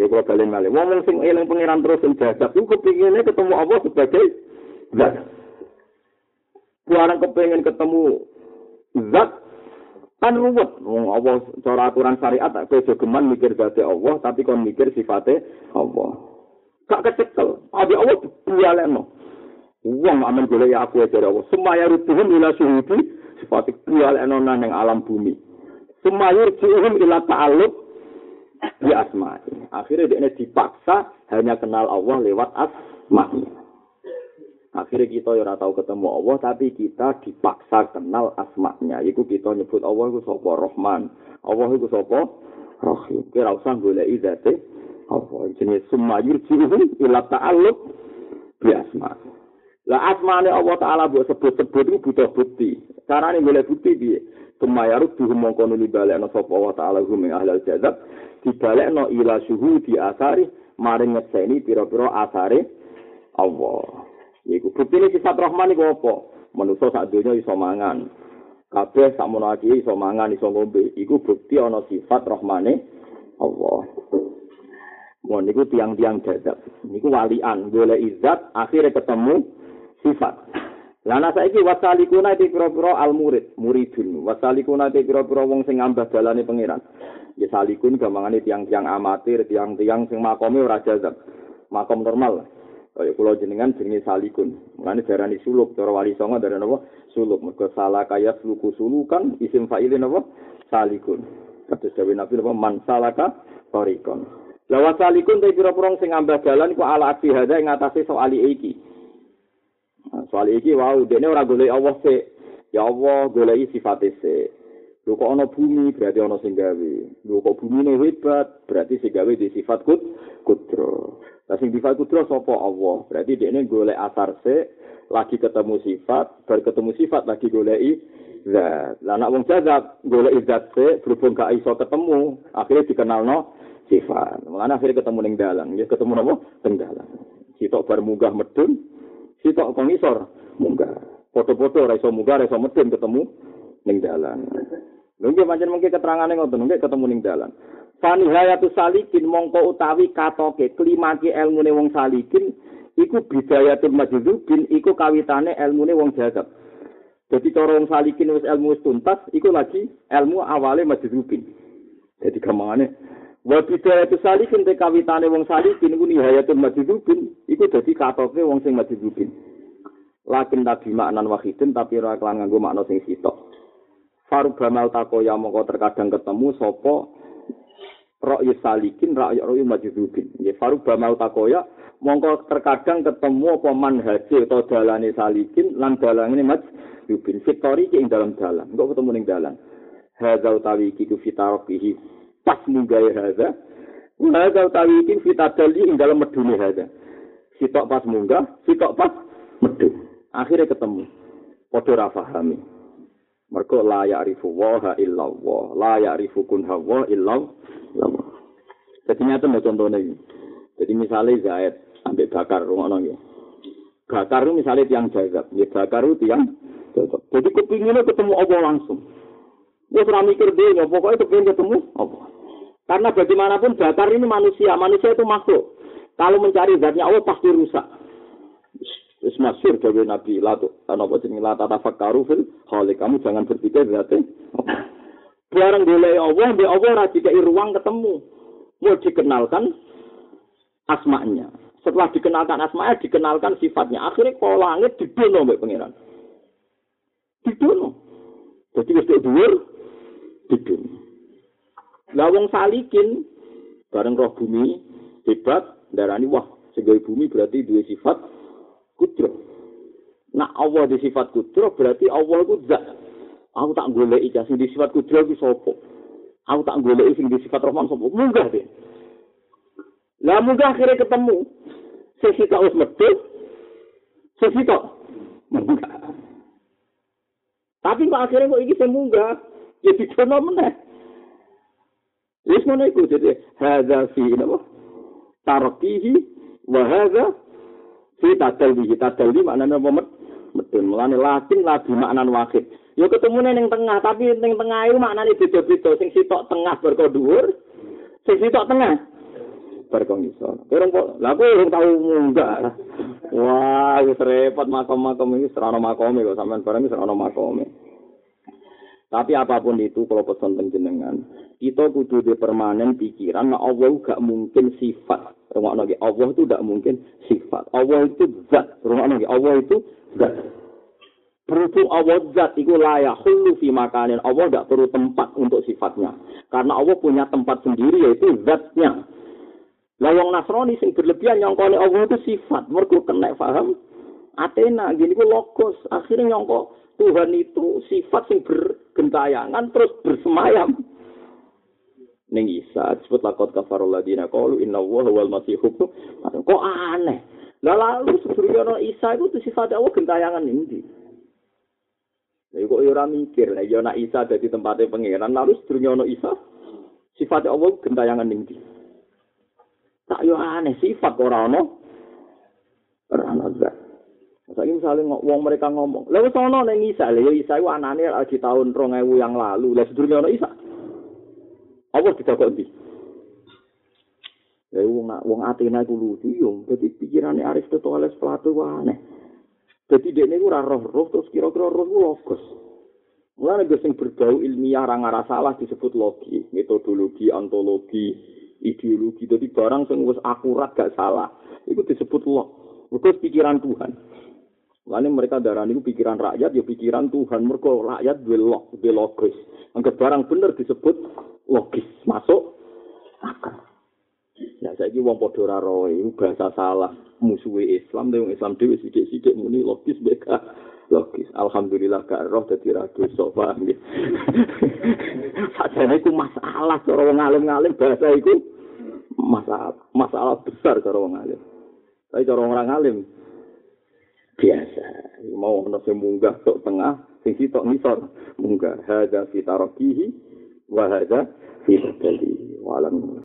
Ya kalau balik malih. Wong sing eling pangeran terus sing jadab ku kepingine ketemu Allah sebagai zat. Buarang kepengen ketemu zat kan ruwet wong Allah cara aturan syariat tak geman mikir zat Allah tapi kon mikir sifate Allah gak kecekel ada Allah dialekno wong amen golek ya aku dari Allah semaya rutuhum ila syuhudi sifate dialekno nang alam bumi semaya rutuhum ila ta'alluq di asma akhirnya dia dipaksa hanya kenal Allah lewat asma Akhirnya kita ya tahu ketemu Allah, tapi kita dipaksa kenal asma'nya. Iku kita nyebut Allah iku sapa Rahman. Allah iku sapa Rahim. Kira usah golek izate Allah. Jenenge summa yurji'uhum ila ta'alluq bi asma'. Lah asmane Allah taala mbok sebut-sebut iku butuh bukti. Carane golek bukti piye? Tumayaruk duhum mongko nuli balekno sapa wa ta'ala hum ing ahlal jazab dibalekno ila suhu di asari maring ngeseni pira-pira asare Allah. Iku bukti sifat Rahman iku apa? Manusa sak donya iso mangan. Kabeh sak mono iso mangan, iso ngombe. Iku bukti ana sifat Rahmane Allah. Mau niku tiang-tiang jazab. Niku walian, boleh izat, akhirnya ketemu sifat. Lana saiki wasalikuna te pira-pira al murid, muridun. Wasalikuna te pira-pira wong sing ngambah dalane pangeran. Ya salikun gampangane tiang-tiang amatir, tiang-tiang sing makome ora jazab. Makom normal. Kaya kula jenengan jenenge salikun. Mulane darani suluk, cara wali songo darani napa? Suluk. Mergo salah kaya suluku sulukan isim fa'ile napa? Salikun. Kados dawuh Nabi napa man salaka tarikon. Lah wasalikun te pira-pira sing ngambah dalan iku ala aksi hada ing atase soal iki. Soal iki wau dene ora golek Allah sik. Ya Allah golek sifat sik. Lho kok ana bumi berarti ana sing gawe. Lho kok bumine hebat berarti sing gawe di sifat kut kudro. Lah sing sifat kudro sapa Allah? Berarti dekne golek asar sik lagi ketemu sifat, bar ketemu sifat lagi goleki zat. Lah nek wong jazab golek zat sik berhubung gak iso ketemu, akhirnya dikenalno sifat. Mulane akhirnya ketemu ning dalan, ya ketemu napa? Teng dalan. Sitok bar munggah medun, sitok kok ngisor munggah. Foto-foto ora iso munggah, ora iso medun ketemu ning dalan. Lha nggih pancen mengke keterangane ngoten, nggih ketemu ning dalan. Fani hayatu salikin mongko utawi katoke klimake ilmune wong salikin iku bidayatul majdzubin iku kawitane ilmune wong jazab. Jadi cara wong salikin wis ilmu wis tuntas iku lagi ilmu awale majdzubin. Jadi gampangane wa bidayatul salikin te kawitane wong salikin iku nihayatul majdzubin iku dadi katoke wong sing majdzubin. Lakin tabi maknan wahidin tapi ora kelan nganggo makna sing sitok. Farubamal takoya mongko terkadang ketemu sapa ra'yu salikin ra'yu ra'yu majdzubin. Ya farubamal takoya mongko terkadang ketemu apa manhaje atau dalane salikin lan dalane majdzubin. Fitori ing dalam dalan. Engko ketemu ning dalan. Hadza utawi iki ku fitarokihi pas munggahe hadza. Hadza utawi iki fitadali ing dalam medune hadza. Sitok pas munggah, sitok pas medun. Akhirnya ketemu. Padha ra pahami. Mergo la ya'rifu wa illa Allah, la ya'rifu kun hawa illa Allah. Jadi nyata mau contohnya ini. Jadi misalnya Zaid ambil bakar rumah nong ya. Bakar itu misalnya tiang jazab, ya bakar itu tiang jazab. Jadi kepinginnya ketemu Allah langsung. Gue serah mikir dia, pokoknya kepingin ketemu Allah. Karena bagaimanapun bakar ini manusia, manusia itu makhluk. Kalau mencari zatnya Allah pasti rusak. Wis masyhur gawe Nabi la tu ana apa jenenge la tatafakkaru fil khaliq. Kamu jangan berpikir berarti barang golek Allah, mbek Allah ora dikai ruang ketemu. Mau dikenalkan asmanya. Setelah dikenalkan asmanya, dikenalkan sifatnya. Akhirnya kalau langit didono mbek pangeran. Didono. Jadi wis dhuwur didono. Lah wong salikin bareng roh bumi hebat darani wah sebagai bumi berarti dua sifat kudro. Nah Allah di sifat kudro berarti Allah itu zat. Aku tak iki sing di sifat kudro iki sapa? Aku tak golek sing di sifat Rahman sapa? Munggah deh. Lah munggah akhirnya ketemu. Sesi tak medhit. Sesi tak munggah. Tapi kok akhirnya kok iki sing munggah? Ya dicono meneh. Wis ngono iku dadi hadza fi napa? Tarqihi wa hadza fi tadalwi tadalwi maknane apa met medun mulane latin labi maknan wahid. Yo ketemu ning tengah tapi ning tengah itu maknane beda-beda. Sing sitok tengah berko dhuwur sing sitok tengah berko ngisor orang kok lha aku urung tau munggah. Wah wis repot makom-makom iki serana makome kok sampean bareng serana makome. Tapi apa pun itu kalau pesan jenengan kita kudu di permanen pikiran nah Allah gak mungkin sifat. Rumah lagi Allah itu gak mungkin sifat. Allah itu zat. Rumah lagi Allah itu zat. Berhubung Allah zat itu layak. Hulu fi makanin. Allah gak perlu tempat untuk sifatnya. Karena Allah punya tempat sendiri yaitu zatnya. Lawang Nasrani sing berlebihan nyongkone Allah itu sifat. Mereka kena paham Athena gini ku logos. Akhirnya nyongko Tuhan itu sifat yang bergentayangan terus bersemayam. Ning Isa disebut lakot kafarul ladina qalu inna wa huwal masih Kok aneh. Lah lalu sebenarnya Isa itu sifat Allah gentayangan ini. Lha kok ora mikir, lha ya nak Isa dadi tempatnya pangeran, lalu sedurunge ana Isa, sifat Allah gentayangan ning ndi? Tak yo aneh sifat ora ana. Ora ana zat. Saiki ngo- wong mereka ngomong, lha wis ana ning Isa, lha Isa iku anane di tahun 2000 yang lalu, lha sedurunge ana Isa. Apa didakok ndi? Ya wong wong Athena iku lucu yo, dadi pikirane Aristoteles Plato aneh. Dadi dekne iku ora roh-roh terus kira-kira roh logos. Mulane gue sing berbau ilmiah ora ngara salah disebut logi, metodologi, ontologi, ideologi. Dadi barang sing wis akurat gak salah, itu disebut log. Itu pikiran Tuhan. Mulane mereka darani iku pikiran rakyat ya pikiran Tuhan. Mergo rakyat duwe log. Angger barang bener disebut logis, masuk akal. Ya saiki wong padha ora iku bahasa salah musuhe Islam wong Islam dhewe sithik-sithik muni logis beka logis. Alhamdulillah gak roh dadi ra dosa nggih. Sajane iku masalah cara wong alim-alim bahasa iku masalah masalah besar cara wong alim. Tapi cara orang alim biasa. Mau sing munggah tok tengah, sing sitok ngisor munggah. Hadza fi tarakihi wa hadza fi sabili. Walam